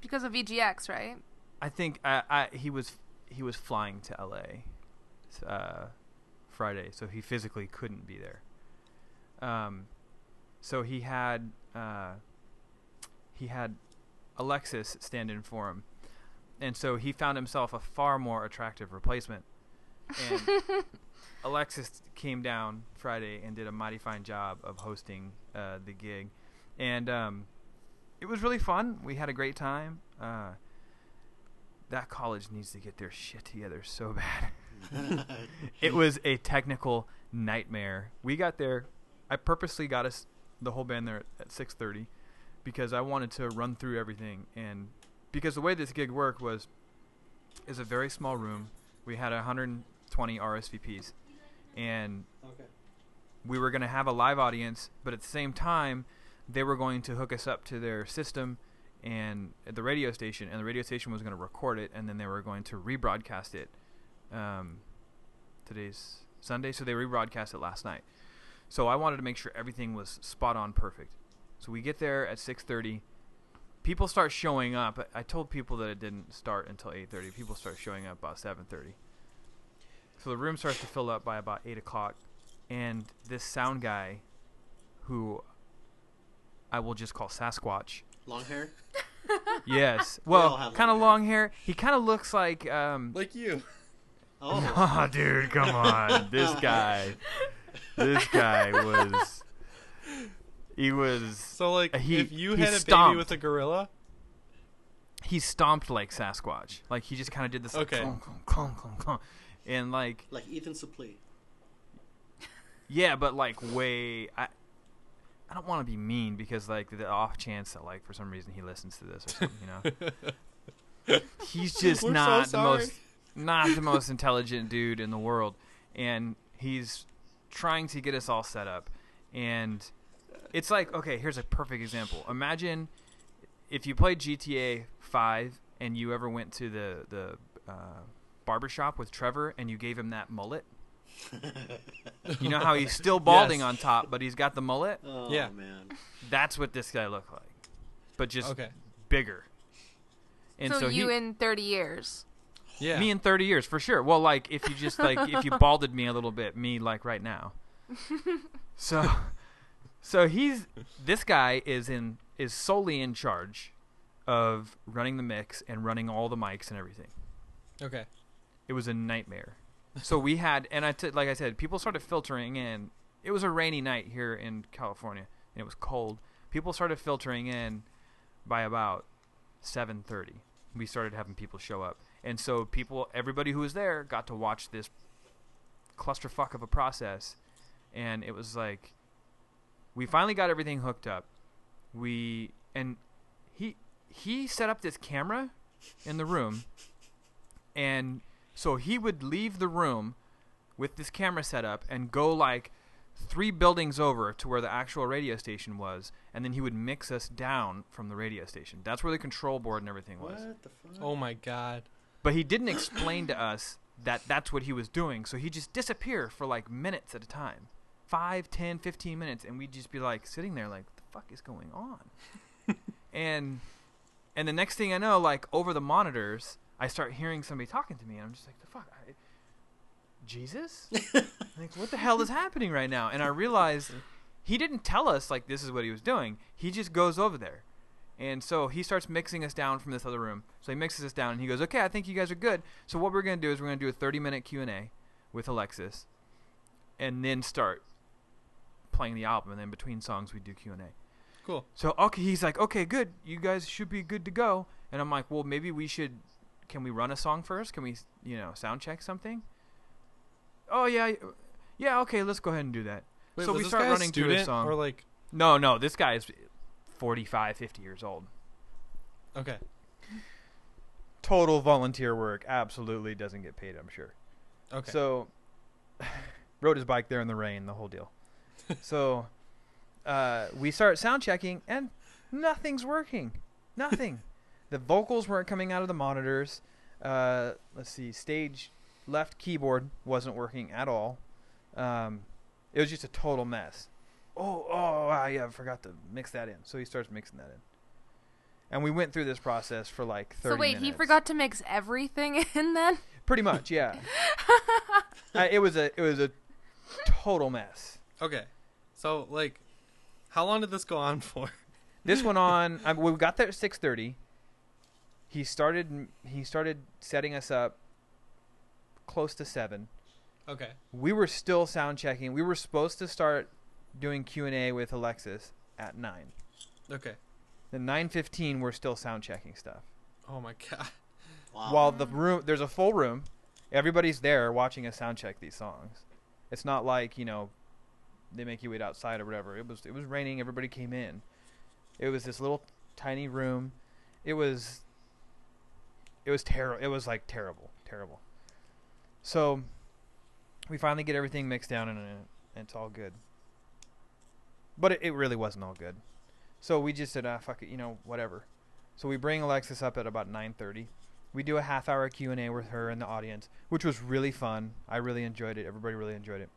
Because of VGX, right? I think I, I he was he was flying to L.A. Uh, Friday, so he physically couldn't be there. Um, so he had uh, he had Alexis stand in for him, and so he found himself a far more attractive replacement. And Alexis came down Friday and did a mighty fine job of hosting uh, the gig, and um, it was really fun. We had a great time. Uh, that college needs to get their shit together so bad. it was a technical nightmare. We got there. I purposely got us the whole band there at 6:30 because I wanted to run through everything and because the way this gig worked was is a very small room. We had 120 RSVPs and Okay. we were going to have a live audience, but at the same time, they were going to hook us up to their system and the radio station, and the radio station was going to record it, and then they were going to rebroadcast it. Um, today's Sunday, so they rebroadcast it last night. So I wanted to make sure everything was spot on, perfect. So we get there at 6:30. People start showing up. I told people that it didn't start until 8:30. People start showing up about 7:30. So the room starts to fill up by about 8 o'clock, and this sound guy, who I will just call Sasquatch. Long hair. Yes. Well, have kind of long long hair. He kind of looks like um Like you. Oh. Oh, dude, come on. This guy. This guy was he was So like, he- if you he had a stomped. baby with a gorilla, he stomped like Sasquatch. Like he just kind of did this like, Okay. clunk, clunk, clunk, clunk, clunk. And like Like Ethan Suplee. yeah, but like way I I don't want to be mean because like the off chance that like for some reason he listens to this or something, you know. he's just We're so not the most not the most intelligent dude in the world and he's trying to get us all set up and it's like okay here's a perfect example imagine if you played gta 5 and you ever went to the the uh, barbershop with trevor and you gave him that mullet? You know how he's still balding Yes. on top but he's got the mullet? Oh Yeah. man. that's what this guy looked like but just okay, bigger. And so, so, you he, in 30 years. yeah, me in 30 years for sure. Well like if you just like if you balded me a little bit me like right now. So so he's this guy is in is solely in charge of running the mix and running all the mics and everything. Okay, it was a nightmare. so we had, and I t- like I said, people started filtering in. It was a rainy night here in California, and it was cold. People started filtering in by about seven thirty. We started having people show up, and so people, everybody who was there, got to watch this clusterfuck of a process, and it was like we finally got everything hooked up. We and he he set up this camera in the room, and so he would leave the room with this camera set up and go like three buildings over to where the actual radio station was, and then he would mix us down from the radio station. That's where the control board and everything was. What the fuck? Oh my god. But he didn't explain to us that that's what he was doing, so he'd just disappear for like minutes at a time. Five, ten, fifteen minutes, and we'd just be like sitting there like, the fuck is going on? and and the next thing I know, like over the monitors, I start hearing somebody talking to me, and I'm just like, the fuck? I, Jesus? like, what the hell is happening right now? And I realized he didn't tell us like this is what he was doing. He just goes over there. And so he starts mixing us down from this other room. So he mixes us down and he goes, "Okay, I think you guys are good. So what we're going to do is we're going to do a 30-minute Q&A with Alexis and then start playing the album and then between songs we do Q&A." Cool. So okay, he's like, "Okay, good. You guys should be good to go." And I'm like, "Well, maybe we should can we run a song first? Can we, you know, sound check something?" Oh yeah, yeah. Okay, let's go ahead and do that. Wait, so we start running through a song. or like No, no, this guy is 45, 50 years old. okay. Total volunteer work. Absolutely doesn't get paid, I'm sure. Okay. So, rode his bike there in the rain, the whole deal. so, uh, we start sound checking, and nothing's working. Nothing. The vocals weren't coming out of the monitors. Uh, let's see, stage left keyboard wasn't working at all. Um, it was just a total mess. Oh, oh, ah, yeah, I forgot to mix that in. So he starts mixing that in. And we went through this process for like 30 So wait, he forgot to mix everything in then? Pretty much, yeah. uh, it was a it was a total mess. okay. So like how long did this go on for? This went on. I, we got there at six thirty. He started he started setting us up close to seven. Okay. We were still sound checking. We were supposed to start doing Q and A with Alexis at nine. Okay. Then nine fifteen, we're still sound checking stuff. Oh my god. Wow. While the room, there's a full room. Everybody's there watching us sound check these songs. It's not like you know, they make you wait outside or whatever. It was it was raining. Everybody came in. It was this little tiny room. It was. It was terrible. It was like terrible, terrible. So, we finally get everything mixed down and, it's all good. But it, it really wasn't all good. So we just said, ah, fuck it, you know, whatever. So we bring Alexis up at about 9:30 we do a half hour q&a with her and the audience which was really fun i really enjoyed it everybody really enjoyed it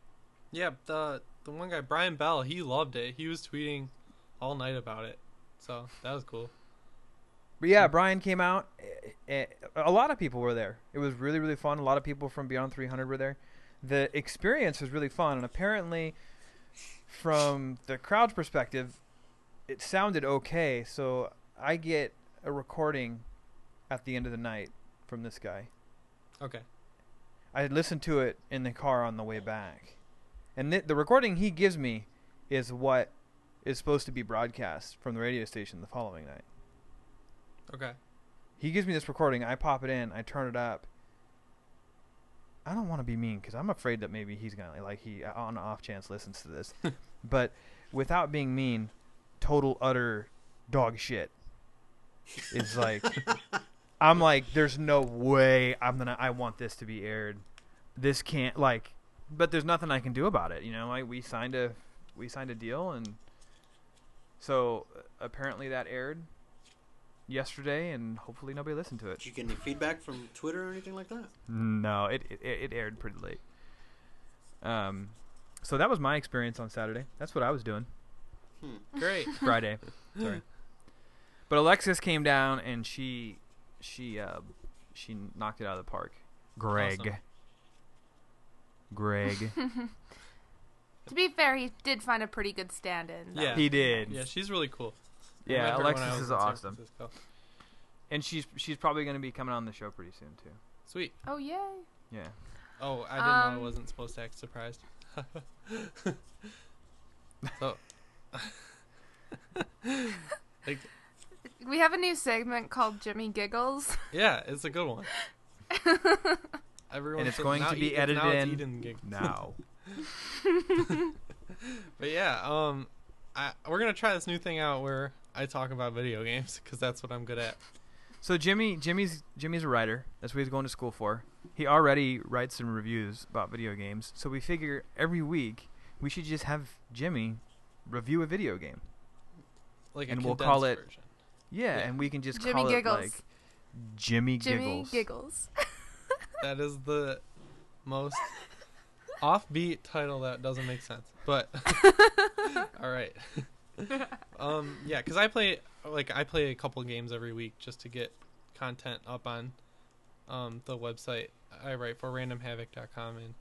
Yeah, the the one guy Brian Bell, he loved it. He was tweeting all night about it. So that was cool. but yeah brian came out Eh, a lot of people were there it was really really fun a lot of people from beyond 300 were there the experience was really fun and apparently from the crowd's perspective it sounded okay so i get a recording at the end of the night from this guy Okay. I listened to it in the car on the way back, and th- the recording he gives me is what is supposed to be broadcast from the radio station the following night. Okay. He gives me this recording. I pop it in. I turn it up. I don't want to be mean because I'm afraid that maybe he's gonna like he on the off chance listens to this, but without being mean, total utter dog shit. It's like I'm like, there's no way I'm gonna. I want this to be aired. This can't like, but there's nothing I can do about it. You know, like we signed a we signed a deal, and so uh, apparently that aired yesterday, and hopefully nobody listened to it. Did you get any feedback from Twitter or anything like that? No, it it, it aired pretty late. Um, so that was my experience on Saturday. That's what I was doing. Great. Friday, sorry. But Alexis came down and she she uh she knocked it out of the park. Greg. Awesome. Greg. To be fair, he did find a pretty good stand-in. That Yeah. he did. Yeah, she's really cool. I Yeah, met her when I Alexis is awesome. And she's she's probably going to be coming on the show pretty soon too. Sweet. Oh yay! Yeah. Oh, I didn't know I Um, wasn't supposed to act surprised. so, like, We have a new segment called Jimmy Giggles. yeah, it's a good one. Everyone And it's going to be Eden- edited now in Eden. Now. But yeah, um, I, we're gonna try this new thing out where I talk about video games because that's what I'm good at. So Jimmy, Jimmy's Jimmy's a writer. That's what he's going to school for. He already writes some reviews about video games. So we figure every week we should just have Jimmy review a video game. Like, And a we'll call it- version. Yeah, Yeah. and we can just Jimmy call Giggles. it like Jimmy, Jimmy Giggles. Jimmy Giggles. That is the most offbeat title that doesn't make sense. But all right. um yeah, cuz I play like I play a couple games every week just to get content up on um the website I write for randomhavoc.com and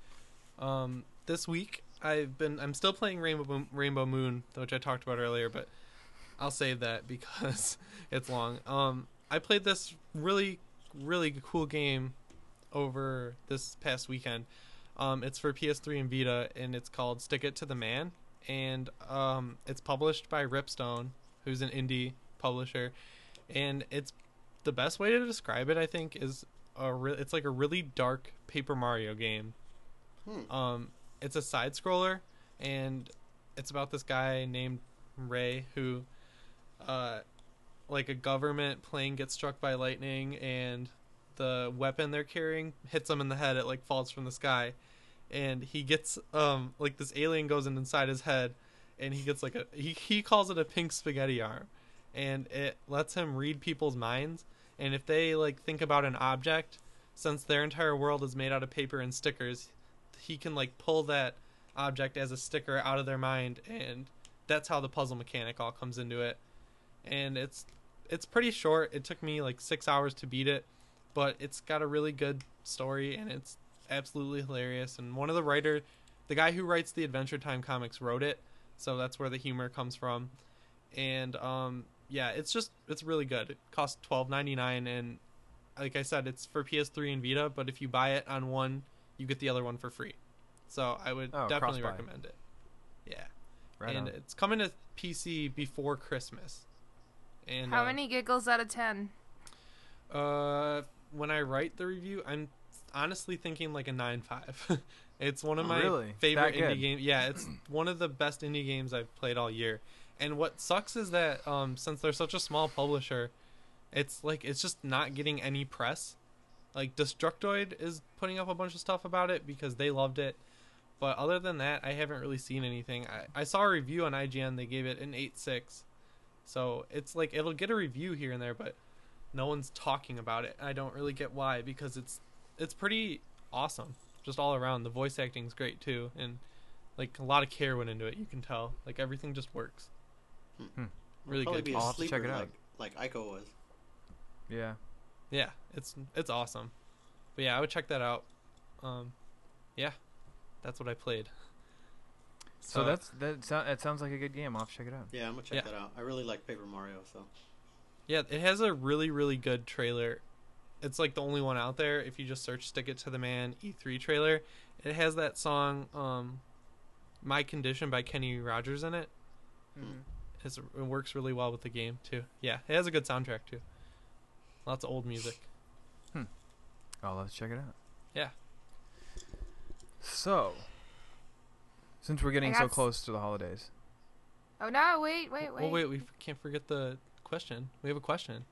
um this week I've been I'm still playing Rainbow Rainbow Moon, which I talked about earlier, but I'll save that because it's long. Um I played this really really cool game over this past weekend. Um, it's for PS3 and Vita, and it's called Stick It to the Man, and um, it's published by Ripstone, who's an indie publisher, and it's the best way to describe it, I think, is a re- it's like a really dark Paper Mario game. Hmm. Um, it's a side scroller, and it's about this guy named Ray who, uh, like a government plane gets struck by lightning, and the weapon they're carrying hits him in the head. It like falls from the sky, and he gets um like this alien goes in inside his head, and he gets like a he he calls it a pink spaghetti arm, and it lets him read people's minds. And if they like think about an object, since their entire world is made out of paper and stickers, he can like pull that object as a sticker out of their mind, and that's how the puzzle mechanic all comes into it. And it's it's pretty short. It took me like six hours to beat it, but it's got a really good story and it's absolutely hilarious. And one of the writer, the guy who writes the Adventure Time comics, wrote it, so that's where the humor comes from. And um, yeah, it's just it's really good. It costs twelve ninety nine, and like I said, it's for PS3 and Vita. But if you buy it on one, you get the other one for free. So I would Oh, definitely cross-buy. recommend it. Yeah, Right and on. it's coming to PC before Christmas. And How uh, many giggles out of 10? Uh, when I write the review, I'm honestly thinking like a nine five. it's one of Oh, my really? favorite indie games. Yeah, it's one of the best indie games I've played all year. And what sucks is that um, since they're such a small publisher, it's like it's just not getting any press. Like Destructoid is putting up a bunch of stuff about it because they loved it. But other than that, I haven't really seen anything. I, I saw a review on IGN. They gave it an eight six. So it's like it'll get a review here and there, but no one's talking about it. I don't really get why because it's it's pretty awesome just all around. The voice acting's great too, and like a lot of care went into it. You can tell like everything just works. It'll Really probably good. Be a I'll have to check sleeper it out. Like, like Ico was. yeah. Yeah, it's it's awesome. But yeah, I would check that out. Um, yeah, that's what I played. So that's that. So, that sounds like a good game. I'll have to check it out. Yeah, I'm gonna check Yeah. that out. I really like Paper Mario, so Yeah, it has a really, really good trailer. It's like the only one out there. If you just search "Stick It to the Man" E3 trailer, it has that song um, "My Condition" by Kenny Rogers in it. It's, it works really well with the game too. Yeah, it has a good soundtrack too. Lots of old music. Oh, let's check it out. Yeah. So, since we're getting so got s- close to the holidays, Oh, no, wait, wait, wait. Well, wait, we f- can't forget the question. We have a question.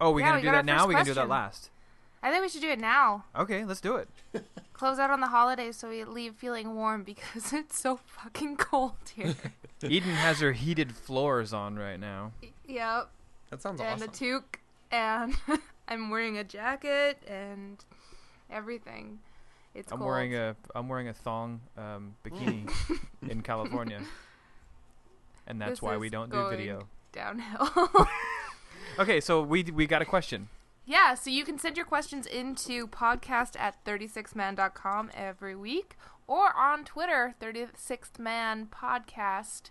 Oh, we Yeah, gonna we do that now? We gonna do that last? I think we should do it now. Okay, let's do it. Close out on the holidays so we leave feeling warm because it's so fucking cold here. Eden has her heated floors on right now. yep. That sounds and awesome. And a toque, and I'm wearing a jacket and everything. It's I'm cold. wearing a I'm wearing a thong um, bikini in California, and that's This why we don't do video. downhill. Okay, so we we got a question. yeah, so you can send your questions into podcast at 36man.com every week or on Twitter, 36th Man Podcast.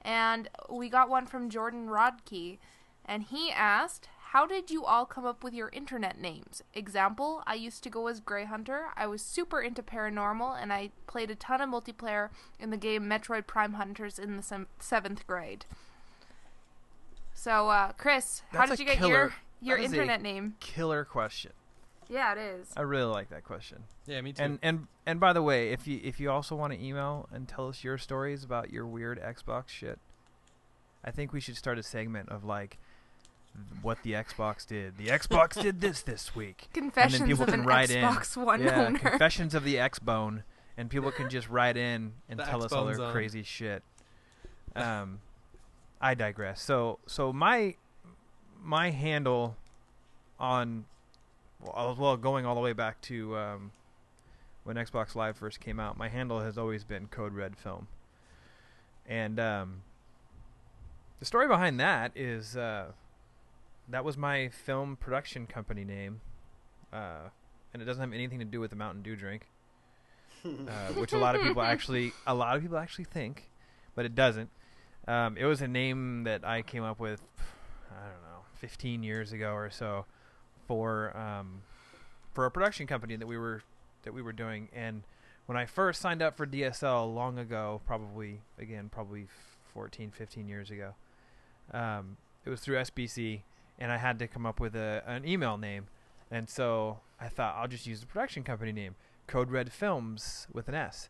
And we got one from Jordan Rodkey, and he asked, how did you all come up with your internet names? Example, I used to go as Grey Hunter. I was super into paranormal, and I played a ton of multiplayer in the game Metroid Prime Hunters in the sem- seventh grade. So, uh, Chris, how did you get killer- your your that is a- internet name? Killer question. Yeah, it is. I really like that question. Yeah, me too. And and and by the way, if you if you also want to email and tell us your stories about your weird Xbox shit, I think we should start a segment of like what the Xbox did. The Xbox did this this week. Confessions people of can an write in. Xbox One yeah, owner. confessions of the X Bone, and people can just write in and The tell us all their zone. crazy shit. Um, I digress. So so my my handle on well, going all the way back to um, when Xbox Live first came out, my handle has always been Code Red Film, and um, the story behind that is uh, that was my film production company name, uh, and it doesn't have anything to do with the Mountain Dew drink, uh, which a lot of people actually a lot of people actually think, but it doesn't. Um, it was a name that I came up with, I don't know, 15 years ago or so, for um, for a production company that we were that we were doing. And when I first signed up for DSL long ago, probably again probably 14, 15 years ago, um, it was through SBC, and I had to come up with a an email name. And so I thought I'll just use the production company name, Code Red Films with an S,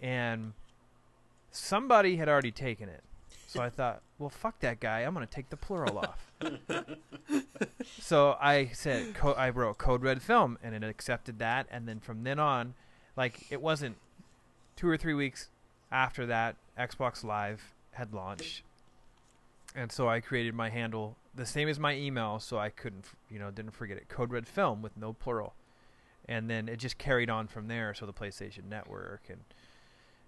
and somebody had already taken it. So I thought, well, fuck that guy. I'm gonna take the plural off. so I said, co- I wrote Code Red Film, and it accepted that. And then from then on, like it wasn't two or three weeks after that, Xbox Live had launched, and so I created my handle the same as my email, so I couldn't, you know, didn't forget it. Code Red Film with no plural, and then it just carried on from there. So the PlayStation Network and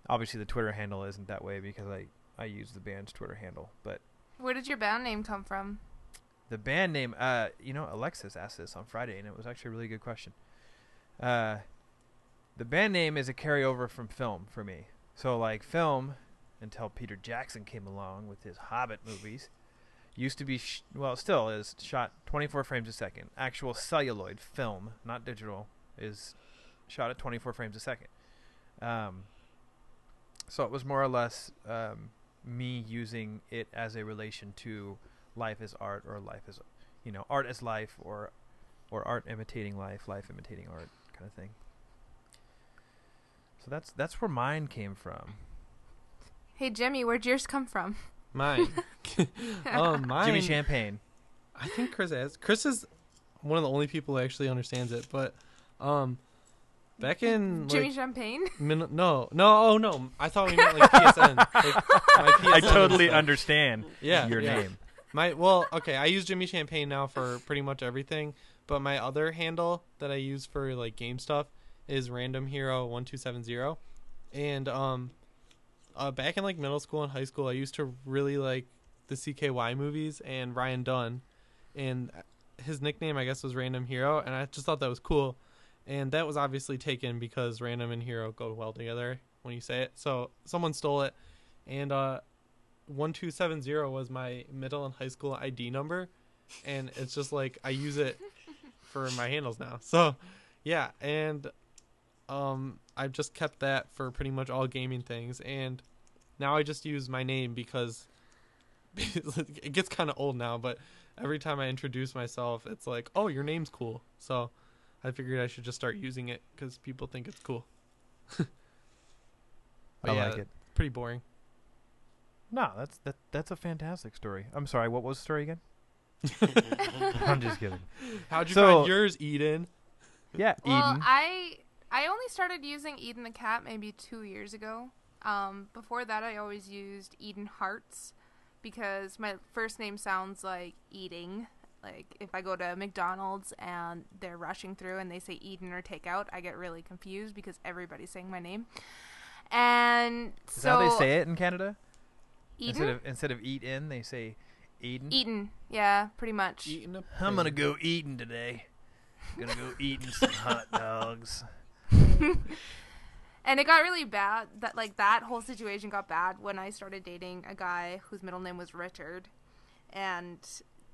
obviously the Twitter handle isn't that way because I I use the band's Twitter handle, but Where did your band name come from? the band name, uh, you know, Alexis asked this on Friday, and it was actually a really good question. Uh, the band name is a carryover from film for me. So, like, film, until Peter Jackson came along with his Hobbit movies, used to be, sh- well, still is shot 24 frames a second. Actual celluloid film, not digital, is shot at 24 frames a second. Um, so it was more or less um, me using it as a relation to life is art or life is you know art is life or or art imitating life life imitating art kind of thing so that's that's where mine came from Hey Jimmy, where'd yours come from? mine. um, mine. jimmy champagne I think Chris has. Chris is one of the only people who actually understands it. But um, back in Jimmy like, Champagne? min- no, no, oh no, I thought we meant like PSN. Like, PSN i totally understand Yeah, your yeah. name My well, okay, I use Jimmy Champagne now for pretty much everything, but my other handle that I use for like game stuff is Random Hero one two seven zero, and um, uh, back in like middle school and high school, I used to really like the CKY movies and Ryan Dunn, and his nickname I guess was Random Hero, and I just thought that was cool, and that was obviously taken because Random and Hero go well together when you say it. So someone stole it, and uh, 1270 was my middle and high school ID number and it's just like I use it for my handles now. So, yeah, and um I've just kept that for pretty much all gaming things and now I just use my name because it gets kind of old now, but every time I introduce myself, it's like, "Oh, your name's cool." So, I figured I should just start using it cuz people think it's cool. I yeah, like it Pretty boring. no that's that that's a fantastic story i'm sorry what was the story again i'm just kidding How'd you So- find yours, Eden? yeah Well, eden I I only started using Eden the cat maybe two years ago. Um, before that, I always used Eden Hearts because my first name sounds like eating. Like if I go to McDonald's and they're rushing through and they say Eden or takeout, I get really confused because everybody's saying my name. And is so that how they say it in canada Eden, instead of instead of eat in they say eden Eden, yeah, pretty much. Eating a I'm gonna go eating today. Gonna go eating some hot dogs. And it got really bad. That like that whole situation got bad when I started dating a guy whose middle name was Richard, and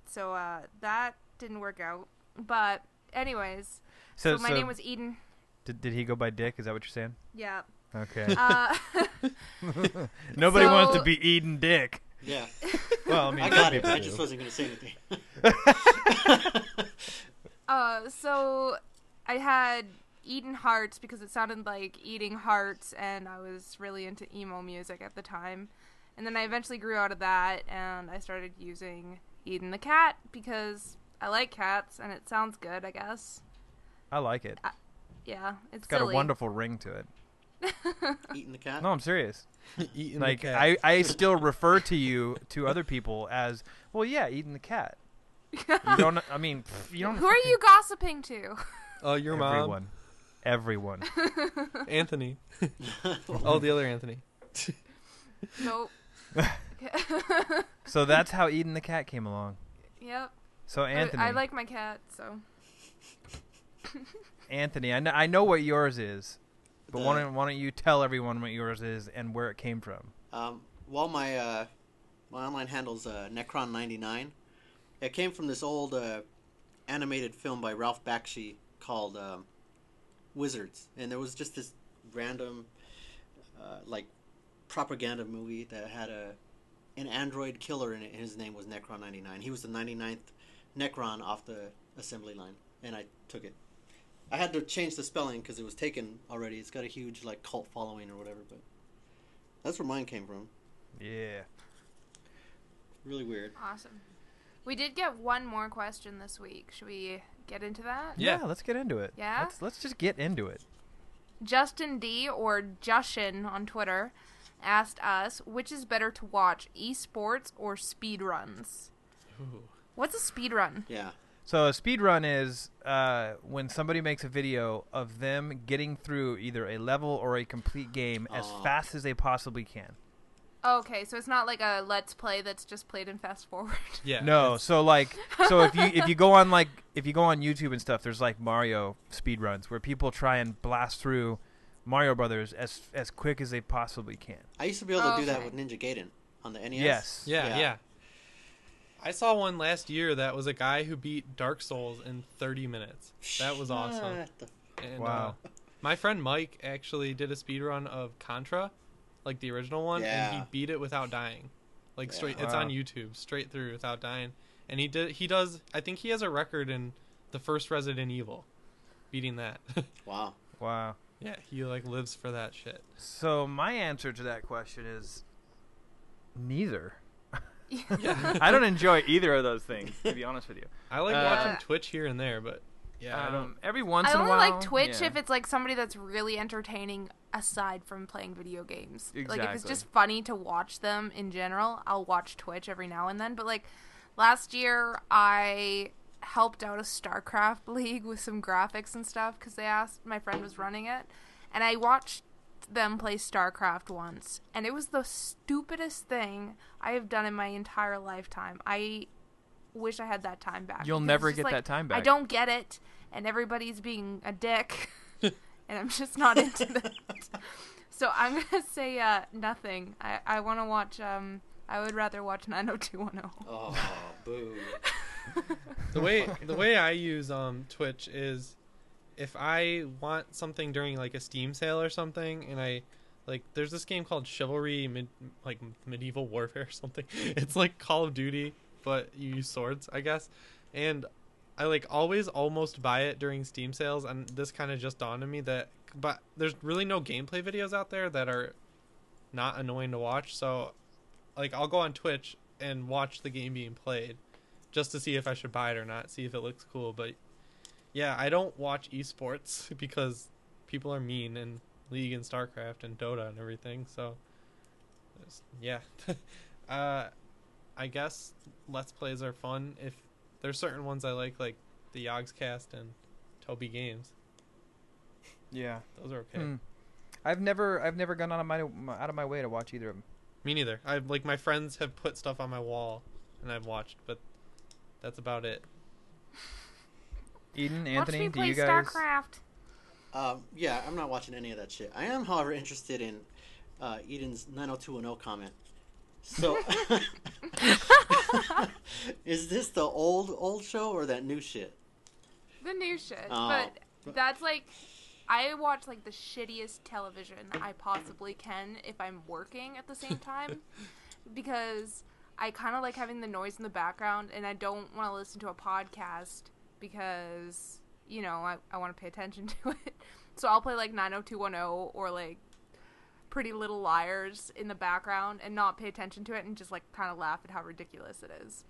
so uh, that didn't work out. But anyways, So, so, my so name was Eden. did, did he go by Dick? Is that what you're saying? Yeah. Okay. Uh, Nobody wants to be Eden Dick. Yeah, Well, I mean, I got it. people I just wasn't going to say anything. uh, so I had Eden Hearts because it sounded like eating hearts, and I was really into emo music at the time. And then I eventually grew out of that, and I started using Eden the cat because I like cats, and it sounds good, I guess. I like it. Yeah, it's, It's got silly. a wonderful ring to it. Eating the cat. No, I'm serious. Eating like the cat. I, I still refer to you to other people as well. Yeah, eating the cat. You don't. I mean, pff, you don't. Who are you gossiping to? Oh, your mom, Everyone. Everyone. Anthony. oh, the other Anthony. nope. So that's how Eden the cat came along. yep. So Anthony, I like my cat, so. Anthony, I know, I know what yours is, but why don't, why don't you tell everyone what yours is and where it came from? Um, well, my uh, my online handle's uh, Necron99. It came from this old uh, animated film by Ralph Bakshi called um, Wizards, and there was just this random, uh, like, propaganda movie that had a an android killer in it. and His name was Necron99. He was the 99th Necron off the assembly line, and I took it. I had to change the spelling because it was taken already. It's got a huge like cult following or whatever, but that's where mine came from. Yeah. Really weird. Awesome. We did get one more question this week. Should we get into that? Yeah. let's get into it. Yeah? Let's, let's just get into it. Justin D or Jushin on Twitter asked us which is better to watch, esports or speedruns. What's a speedrun? Yeah. So a speedrun is uh, when somebody makes a video of them getting through either a level or a complete game as Aw. fast as they possibly can. Okay, so it's not like a let's play that's just played in fast forward. Yeah. No, so like, so if you if you go on like if you go on YouTube and stuff, there's like Mario speedruns where people try and blast through Mario Brothers as as quick as they possibly can. I used to be able to do that Okay. with Ninja Gaiden on the NES. Yes. Yeah, Yeah. yeah, I saw one last year that was a guy who beat Dark Souls in 30 minutes. That was awesome. The- And, Wow. uh, my friend Mike actually did a speed run of Contra, like the original one, and he beat it without dying. Like Yeah. straight, it's on YouTube, straight through without dying. And he did. He does. I think he has a record in the first Resident Evil, beating that. Wow. Wow. Yeah, he like lives for that shit. So my answer to that question is neither. Yeah. I don't enjoy either of those things, to be honest with you. I like Uh, watching Twitch here and there, but yeah, I don't. Um, every once I in a while, I only like Twitch yeah. if it's like somebody that's really entertaining aside from playing video games. Like if it's just funny to watch them in general, I'll watch Twitch every now and then. But like last year, I helped out a StarCraft league with some graphics and stuff because they asked my friend was running it, and I watched them play StarCraft once, and it was the stupidest thing I have done in my entire lifetime. I wish I had that time back. You'll never get like, that time back. I don't get it, and everybody's being a dick, and I'm just not into that. So I'm gonna say uh, nothing. I I want to watch. Um, I would rather watch 90210. Oh, boo. the way the way I use um Twitch is if I want something during like a Steam sale or something, and I like there's this game called Chivalry Mid, like Medieval Warfare or something. It's like Call of Duty, but you use swords, I guess. And I like always almost buy it during Steam sales, and this kind of just dawned on me that but there's really no gameplay videos out there that are not annoying to watch. So like I'll go on Twitch and watch the game being played just to see if I should buy it or not, see if it looks cool. But yeah, I don't watch esports because people are mean and League and StarCraft and Dota and everything. So yeah, uh, I guess Let's Plays are fun if there's certain ones I like, like the Yogscast and Toby Games. Yeah. Those are okay. Hmm. I've never I've never gone out of my out of my way to watch either of them. Me neither. I like my friends have put stuff on my wall and I've watched, but that's about it. Eden, watch Anthony, me do you guys? StarCraft. Um, yeah, I'm not watching any of that shit. I am, however, interested in uh, Eden's 90210 comment. So, is this the old old show or that new shit? The new shit. Oh. But that's like I watch like the shittiest television I possibly can if I'm working at the same time because I kind of like having the noise in the background and I don't want to listen to a podcast because you know, I, I want to pay attention to it. So I'll play like 90210 or like Pretty Little Liars in the background and not pay attention to it and just like kind of laugh at how ridiculous it is.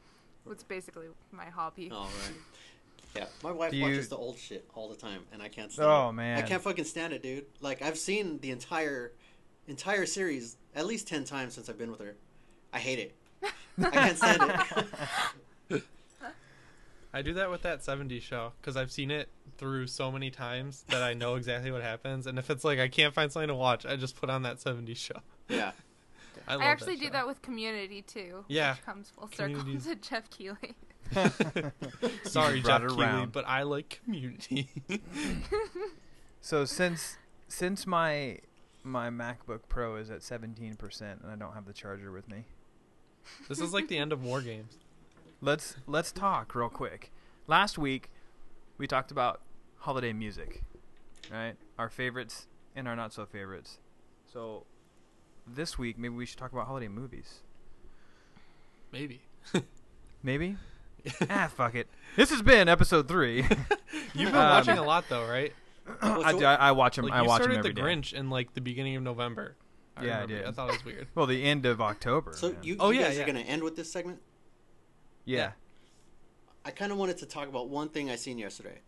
It's basically my hobby. All right. Yeah, my wife you- watches the old shit all the time, and I can't stand. Oh it. man. I can't fucking stand it, dude. Like I've seen the entire entire series at least ten times since I've been with her. I hate it. I can't stand it. I do that with that 70s show because I've seen it through so many times that I know exactly what happens. And if it's like I can't find something to watch, I just put on that 70s show. yeah. I, love I actually do show. that with Community too. Yeah. which comes full circle Community's- to Geoff Keighley. Sorry, Geoff Keighley, around. but I like Community. So since since my my MacBook Pro is at 17% and I don't have the charger with me. This is like the end of War Games. Let's let's talk real quick. Last week we talked about holiday music, right? Our favorites and our not so favorites. So this week maybe we should talk about holiday movies. Maybe. Maybe? ah, fuck it. This has been episode 3. You've been Um, watching a lot though, right? I, I, I watch them Like I you watch them started every the day. Grinch in like the beginning of November. I Yeah, I did. I thought it was weird. Well, the end of October. So man. you, Oh, you yeah, guys yeah. are gonna end with this segment. yeah. I kind of wanted to talk about one thing I seen yesterday.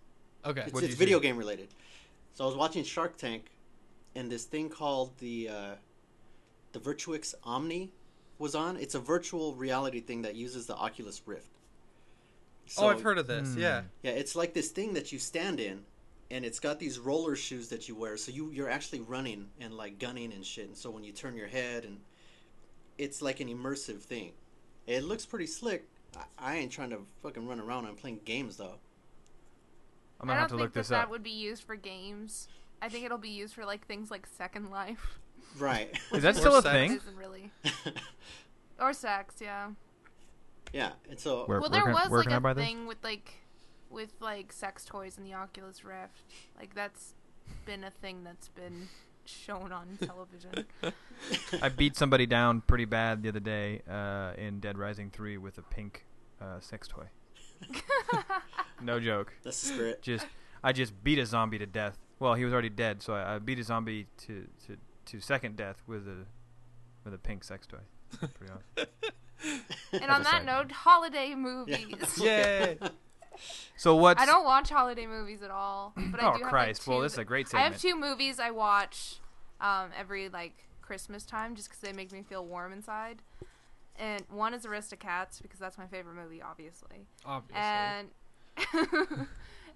Okay. It's, it's video see? game related. So I was watching Shark Tank, and this thing called the uh, the Virtuix Omni was on. It's a virtual reality thing that uses the Oculus Rift. oh, I've heard of this. Hmm. Yeah. Yeah, it's like this thing that you stand in, and it's got these roller shoes that you wear. So you you're actually running and like gunning and shit. And so when you turn your head, and it's like an immersive thing. It looks pretty slick. I, I ain't trying to fucking run around. I'm playing games though. I'm going to don't have to think look that this that up. would be used for games. I think it'll be used for like things like Second Life. Right. Is that still a sex. thing? Isn't really or sex, yeah. yeah, and so Where- well, where there can- was where like a I a buy this? thing with like with like sex toys and the Oculus Rift. Like that's been a thing that's been shown on television. I beat somebody down pretty bad the other day uh, in Dead Rising 3 with a pink uh, sex toy. No joke. That's the spirit. Just I just beat a zombie to death. Well, he was already dead, so I, I beat a zombie to, to, to second death with a with a pink sex toy. Pretty awesome. and on that note, holiday movies. Yay. So what? I don't watch holiday movies at all. But I Oh do have, Christ! Like, two well, this is a great I have two movies I watch um, every like Christmas time just because they make me feel warm inside. And one is Aristocats because that's my favorite movie, obviously. Obviously. And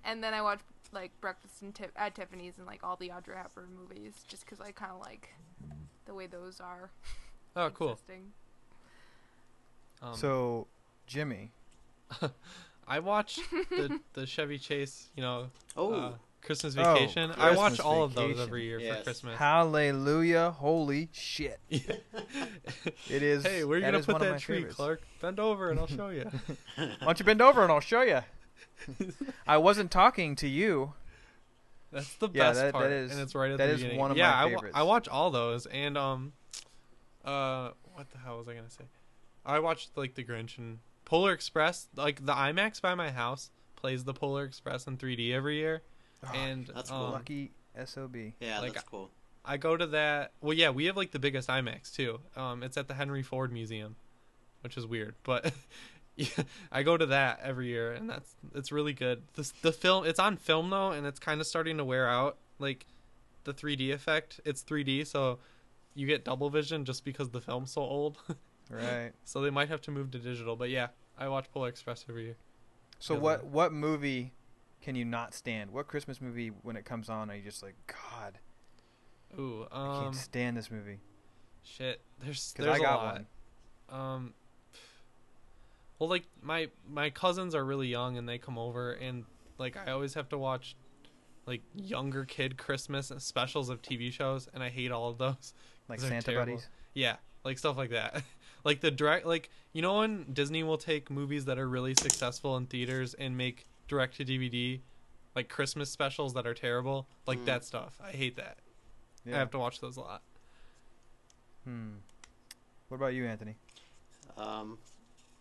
and then I watch like Breakfast in Tif- at Tiffany's and like all the Audrey Hepburn movies just because I kind of like the way those are. oh, cool. Um, so Jimmy, I watch the the Chevy Chase, you know, Oh, uh, Christmas Oh, Vacation. I watch Christmas all of those every year Yes. for Christmas. hallelujah, holy shit! It is. hey, where are you gonna put one of that my tree, favorites. Clark? Bend over and I'll show you. Why don't you bend over and I'll show you? I wasn't talking to you. That's the Yeah, best that- that part, is- and it's right at that the is beginning. one of yeah, my I wa- favorites. I watch all those, and um, uh, what the hell was I gonna say? I watched like the Grinch and Polar Express. Like the IMAX by my house plays the Polar Express in 3D every year, and that's um, cool. Lucky sob. yeah, like, that's cool. I go to that. Well, yeah, we have like the biggest IMAX too. Um, it's at the Henry Ford Museum, which is weird, but yeah, I go to that every year, and that's it's really good. The the film it's on film though, and it's kind of starting to wear out. Like the 3D effect, it's 3D, so you get double vision just because the film's so old. Right. so they might have to move to digital. But yeah, I watch Polar Express every year. So what but- what movie can you not stand? What Christmas movie when it comes on are you just like God? Ooh, I um, can't stand this movie shit. There's there's I got a lot. one. um well like my my cousins are really young and they come over and like i always have to watch like younger kid christmas specials of tv shows and i hate all of those Like Santa terrible. buddies. yeah like stuff like that Like the direct, like you know when Disney will take movies that are really successful in theaters and make direct to DVD, like Christmas specials that are terrible, like Mm. that stuff. I hate that. Yeah. I have to watch those a lot. Hmm. What about you, Anthony? Um,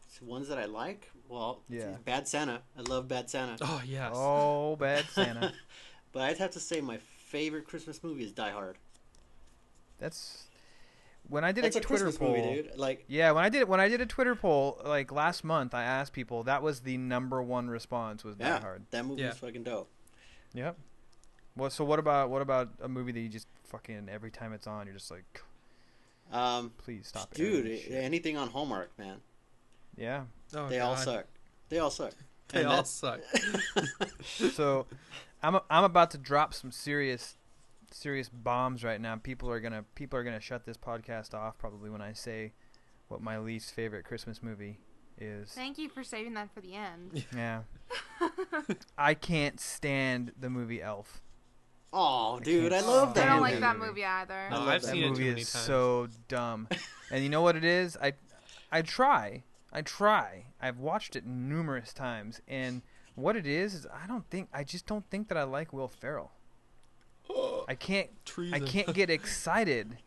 so ones that I like. Well, Yeah. Bad Santa. I love Bad Santa. Oh yes. Oh, bad Santa. but I'd have to say my favorite Christmas movie is Die Hard. That's when I did That's a a Twitter Christmas poll. movie, dude. Like, Yeah, when I did it when I did a Twitter poll like last month, I asked people. That was the number one response was yeah, Die Hard. that movie Yeah. is fucking dope. Yep. Well, so what about what about a movie that you just fucking every time it's on, you're just like, Um, please stop dude, this shit. anything on Hallmark, man, Yeah. Oh, they all suck. They all suck. They And all that- suck. So, I'm I'm about to drop some serious serious bombs right now. People are gonna people are gonna shut this podcast off probably when I say what my least favorite Christmas movie is. Thank you for saving that for the end. Yeah. I can't stand the movie Elf. Oh, I dude, I can't love I that stand don't movie. like that movie. movie either. No, love I've that seen that it movie too many is times. so dumb. and you know what it is? I I try. I try. I've watched it numerous times and what it is is I don't think I just don't think that I like Will Ferrell. I can't I can't get excited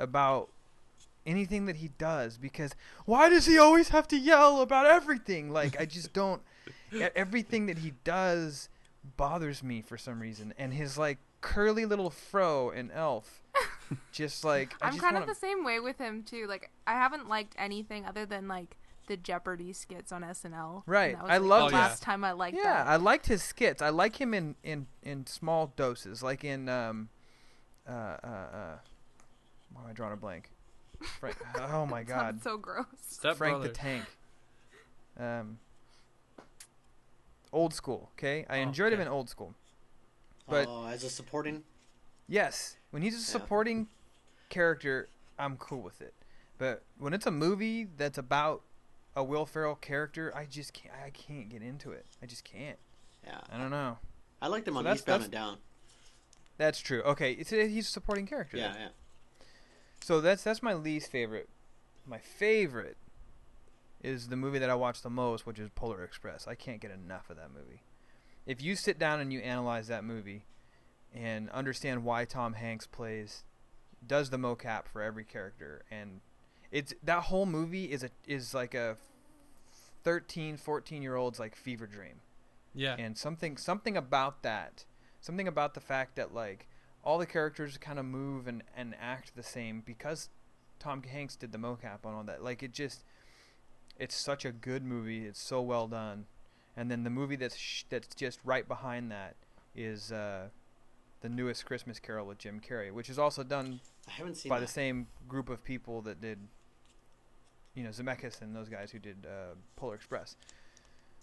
about anything that he does because why does he always have to yell about everything? Like I just don't everything that he does bothers me for some reason and his like curly little fro and elf just like I I'm just kind wanna, of the same way with him too. Like I haven't liked anything other than like the Jeopardy skits on SNL. and Right. that was, I like, love the that. last time I liked yeah, that. I liked his skits. I like him in in in small doses, like in um, uh, uh, uh why am I drawing a blank? Frank, oh my God, sounded so gross. Step Frank Brothers. the Tank. Um, old school. Okay, I Oh, enjoyed him in old school. But- oh, as a supporting, Yes, when he's a Yeah. supporting character, I'm cool with it. But when it's a movie that's about a Will Ferrell character, I just can't. I can't get into it. I just can't. yeah, I don't know. I liked him So on that's- Eastbound that's- and Down. That's true. Okay, it's a, he's a supporting character. Yeah, then. yeah. So that's that's my least favorite. My favorite is the movie that I watch the most, which is Polar Express. I can't get enough of that movie. If you sit down and you analyze that movie and understand why Tom Hanks plays does the mocap for every character and it's that whole movie is a is like a 13 14 year old's like fever dream. Yeah. and something something about that something about the fact that like all the characters kind of move and, and act the same because tom hanks did the mocap on all that. Like it just it's such a good movie. It's so well done. And then the movie that's sh- that's just right behind that is uh, the newest christmas carol with jim carrey which is also done I haven't seen by that. the same group of people that did, you know, Zemeckis and those guys who did uh, Polar Express.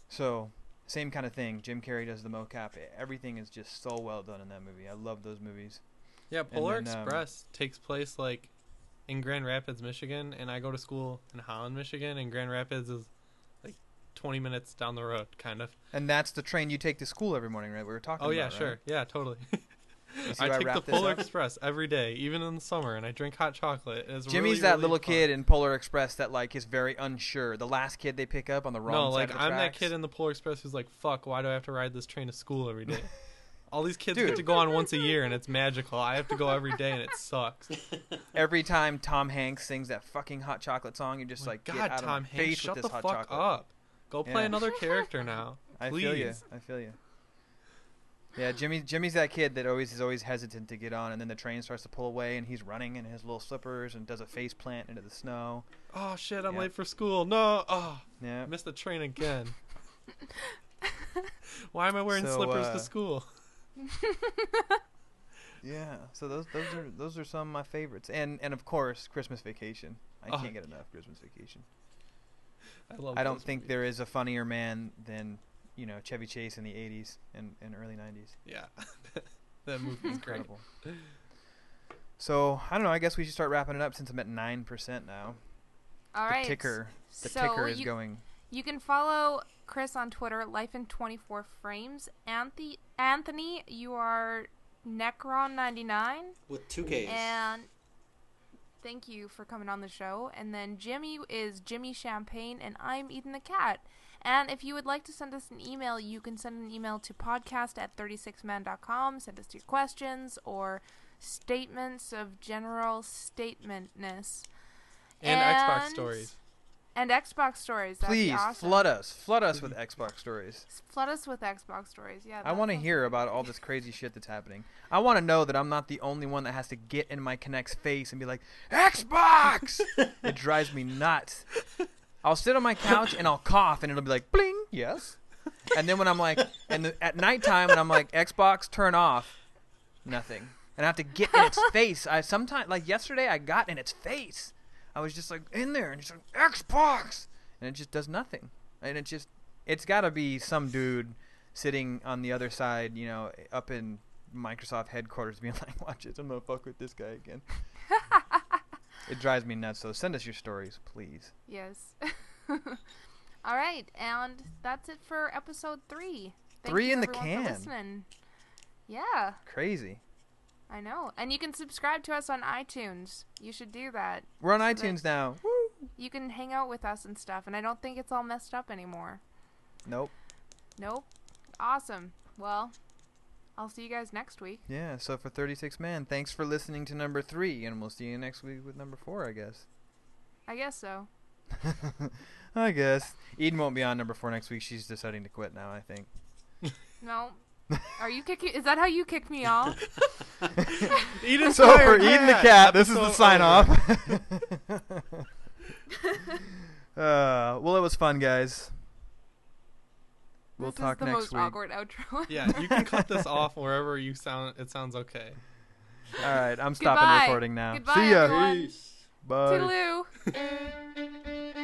So same kind of thing. Jim Carrey does the mocap. Everything is just so well done in that movie. I love those movies. Yeah, Polar then, um, Express takes place like in Grand Rapids, Michigan, and I go to school in Holland, Michigan, and Grand Rapids is like 20 minutes down the road, kind of. And that's the train you take to school every morning, right? We were talking. Oh yeah, about, sure, right? yeah, totally. You see I take the Polar up? Express every day, even in the summer, and I drink hot chocolate. It's Jimmy's really, that really little fun. kid in Polar Express that like is very unsure. The last kid they pick up on the wrong No, side like of the I'm that kid in the Polar Express who's like, "Fuck, why do I have to ride this train to school every day?" All these kids Dude. get to go on once a year, and it's magical. I have to go every day, and it sucks. Every time Tom Hanks sings that fucking hot chocolate song, you're just My like, God, get out Tom of my Hanks, face shut with the this hot fuck chocolate. up. Go play Yeah. another character now. I feel you. Please. I feel you. Yeah, Jimmy. Jimmy's that kid that always is always hesitant to get on, and then the train starts to pull away, and he's running in his little slippers and does a face plant into the snow. Oh shit, I'm Yeah. late for school. No, oh, Yeah. I missed the train again. Why am I wearing So, slippers uh, to school? Yeah. So those those are those are some of my favorites, and and of course Christmas Vacation. I Oh. can't get enough Christmas Vacation. I love. I don't those think movies. there is a funnier man than you know Chevy Chase in the '80s and, and early '90s. Yeah, that movie's great. Incredible. So I don't know. I guess we should start wrapping it up since I'm at nine percent now. All the right. ticker, the so ticker is you, going. You can follow Chris on Twitter, Life in 24 Frames. Anthony, Anthony, you are Necron99. with two Ks. And thank you for coming on the show. And then Jimmy is Jimmy Champagne, and I'm Eden the Cat. And if you would like to send us an email, you can send an email to podcast at 36man.com. Send us your questions or statements of general statementness. And, Xbox stories. And Xbox stories. That'd Please awesome. flood us. Flood us with Xbox stories. Flood us with Xbox stories. Yeah. I want to sounds hear about all this crazy shit that's happening. I want to know that I'm not the only one that has to get in my Kinect's face and be like, Xbox! it drives me nuts. I'll sit on my couch and I'll cough and it'll be like, bling, yes. And then when I'm like, and the, at nighttime when I'm like, Xbox, turn off, nothing. And I have to get in its face. I sometimes, like yesterday, I got in its face. I was just like in there and just like, Xbox! And it just does nothing. And it just, it's got to be some dude sitting on the other side, you know, up in Microsoft headquarters, being like, "Watch it, I'm gonna fuck with this guy again." It drives me nuts. So send us your stories, please. Yes. All right, and that's it for episode three. Thank Three you, in the can. Yeah, Crazy. I know. And you can subscribe to us on iTunes. You should do that. We're on So iTunes now. You can hang out with us and stuff, and I don't think it's all messed up anymore. Nope. Nope. Awesome. Well, I'll see you guys next week. Yeah. So for 36 man, thanks for listening to number three, and we'll see you next week with number four, I guess. I guess so. I guess Eden won't be on number four next week. She's deciding to quit now. I think. No. Are you kicking? Is that how you kicked me off? Eden's so for fired. Eden the cat, this is the sign off. uh, well, it was fun, guys. We'll this talk is the next most week. awkward outro. Yeah, you can cut this off wherever you sound. It sounds okay. All right, I'm stopping Goodbye. recording now. Goodbye, See ya. everyone. Peace. Bye. Toodaloo.